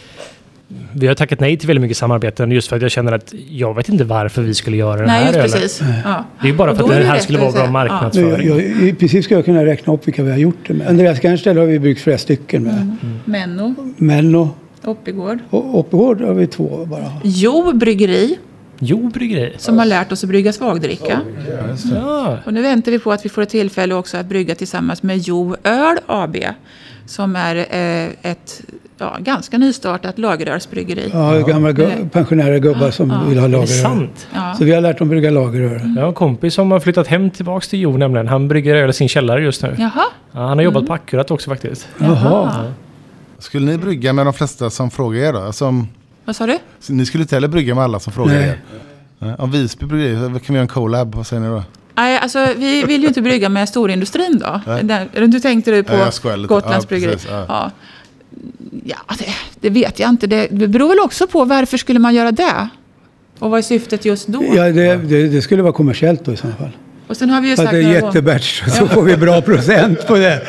vi har tackat nej till väldigt mycket samarbeten just för att jag känner att jag vet inte varför vi skulle göra den Nej, här just ölen. precis. Ja. Det är ju bara för att det här rätt skulle vara bra marknadsföring. jag, jag, I princip skulle jag kunna räkna upp vilka vi har gjort det med. Andreas Gernställ har vi byggt flera stycken med. Menno, Mello Oppigård. och Oppegård har vi två bara. Jo bryggeri, Jo, bryggeri. som har lärt oss att brygga svagdricka. Ja, Och nu väntar vi på att vi får ett tillfälle också att brygga tillsammans med Jo Öl AB. Som är eh, ett ja, ganska nystartat lagerölsbryggeri. Ja, gamla gu- Eller- pensionärer gubbar som vill ha lageröl. sant? Ja. Så vi har lärt dem brygga lageröl. Jag har en kompis som har flyttat hem tillbaks till Jo nämligen. Han brygger öl i sin källare just nu. Jaha, Ja, han har jobbat på Akkurat också faktiskt. Jaha. Skulle ni brygga med de flesta som frågar er då? Alltså, om- vad sa du? ni skulle inte heller brygga med alla som frågar Nej. er? Nej. Om Visby bryggeri, kan vi göra en collab? Vad säger ni då? Nej, alltså, vi vill ju inte brygga med storindustrin då. Nej. Du tänkte du på Ja. Gotlands Ja, bryggeri? precis, ja. Ja, ja det, det vet jag inte. Det, det beror väl också på varför skulle man göra det? Och vad är syftet just då? Ja, det, det, det skulle vara kommersiellt då i så fall. Och sen har vi ju För att sagt det är jättebatch så får vi bra procent på det.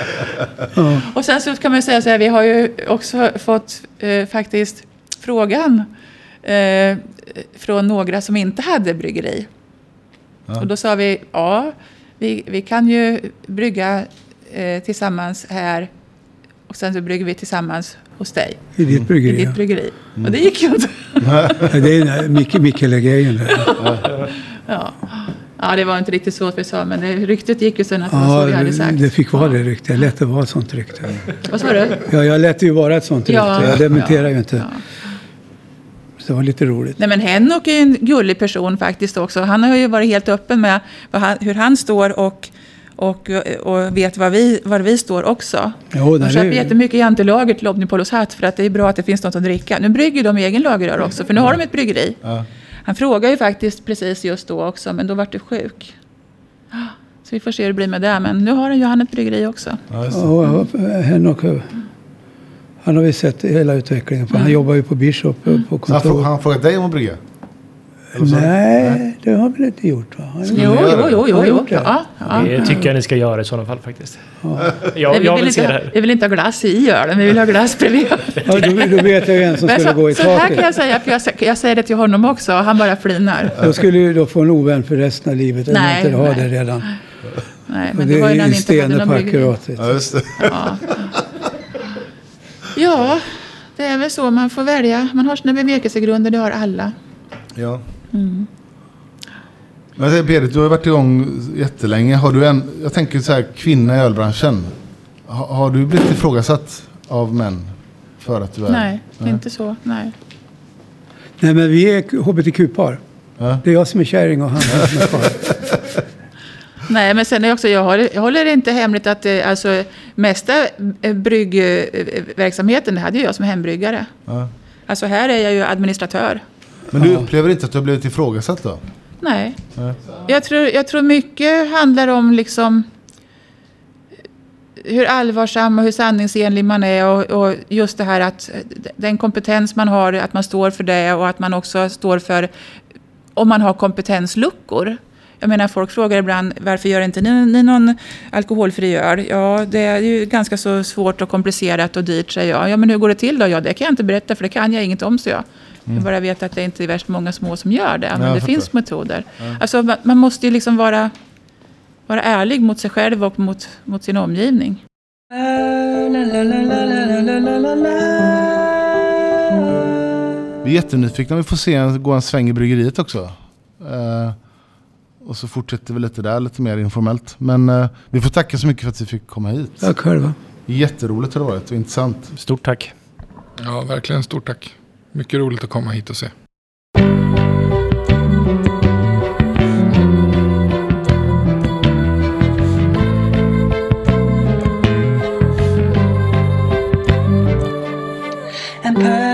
Och sen så kan man ju säga så här, vi har ju också fått eh, faktiskt frågan eh, från några som inte hade bryggeri. Och då sa vi, ja, vi, vi kan ju brygga eh, tillsammans här och sen så brygger vi tillsammans hos dig. I ditt I bryggeri. ditt bryggeri. Och det gick ju inte. Ja, det är Micke- Mikkele-grejen. där. Ja. ja, det var inte riktigt så vi sa, men det, ryktet gick ju sen att det var så vi Ja, hade sagt. det fick vara det ryktet. Jag lät det vara ett sånt rykte. Vad sa du? Ja, jag lät det ju vara ett sånt rykte. Ja. Jag dementerar ju inte. Ja. Så det var lite roligt. Nej, men Henok är ju en gullig person faktiskt också. Han har ju varit helt öppen med vad han, hur han står och, och, och vet var vi, var vi står också. Jo, De köper är, jättemycket jantelager till Omnipolos hatt för att det är bra att det finns något att dricka. Nu brygger de egen lageröl också, för nu har de ett bryggeri. Ja. Han frågade ju faktiskt precis just då också, men då var du sjuk. Så vi får se hur det blir med det. Men nu har ju han ett bryggeri också. Ja, Henok, han har vi sett hela utvecklingen. För Mm. han jobbar ju på Bishop eh, på Så han, frå- kontor. han frågat dig om att brygga? Så? Nej, det har väl inte gjort va? Jo, jo, jo, det? jo, Har jo. Ja, ja. Det tycker jag ni ska göra i sådana fall faktiskt. Ja. Jag, Nej, jag vill vill se det inte, här. vi vill inte ha glass i ölen, vi vill ha glass bredvid. Ja, då, då vet jag ju en som Men skulle gå i så, så här kan taket. jag säga, för jag, jag säger det till honom också, och han bara flinar. Då skulle ju då få en ovän för resten av livet om Nej, inte har det redan. Nej, Och men det det var ju är när han inte hade någon. Ja, just det. Ja. ja, det är väl så man får välja. Man har sina bevekelsegrunder, det har alla. Ja. Men jag säger, Berit, du har varit igång jättelänge. Har du en, jag tänker så här, kvinna i ölbranschen. Ha, har du blivit ifrågasatt av män för att du är... Nej, inte så. Nej. Nej, men vi är hbtq-par. Ja. Det är jag som är kärring och han som är karl. Nej, men sen är också, jag håller, jag håller inte hemligt att eh, alltså, mesta eh, bryggverksamheten, det hade ju jag som hembryggare. Ja. Alltså här är jag ju administratör. Men du upplever inte att du har blivit ifrågasatt då? Nej. Nej. Jag tror, jag tror mycket handlar om liksom hur allvarsam och hur sanningsenlig man är och, och just det här att den kompetens man har, att man står för det och att man också står för om man har kompetensluckor. Jag menar, folk frågar ibland varför gör inte ni, ni någon alkoholfri öl? Ja, det är ju ganska så svårt och komplicerat och dyrt, säger jag. Ja, men hur går det till då? Ja, det kan jag inte berätta för det kan jag inget om, så jag. Jag bara vet att det inte är värst många små som gör det, men jag det finns metoder. Alltså, man, man måste ju liksom vara, vara ärlig mot sig själv och mot, mot sin omgivning. Vi är jättenyfikna. Vi får se en, gå en sväng i bryggeriet också. Eh, och så fortsätter vi lite där, lite mer informellt. Men eh, vi får tacka så mycket för att vi fick komma hit. Tack själva. Jätteroligt har det varit och intressant. Stort tack. Ja, verkligen stort tack. Mycket roligt att komma hit och se. and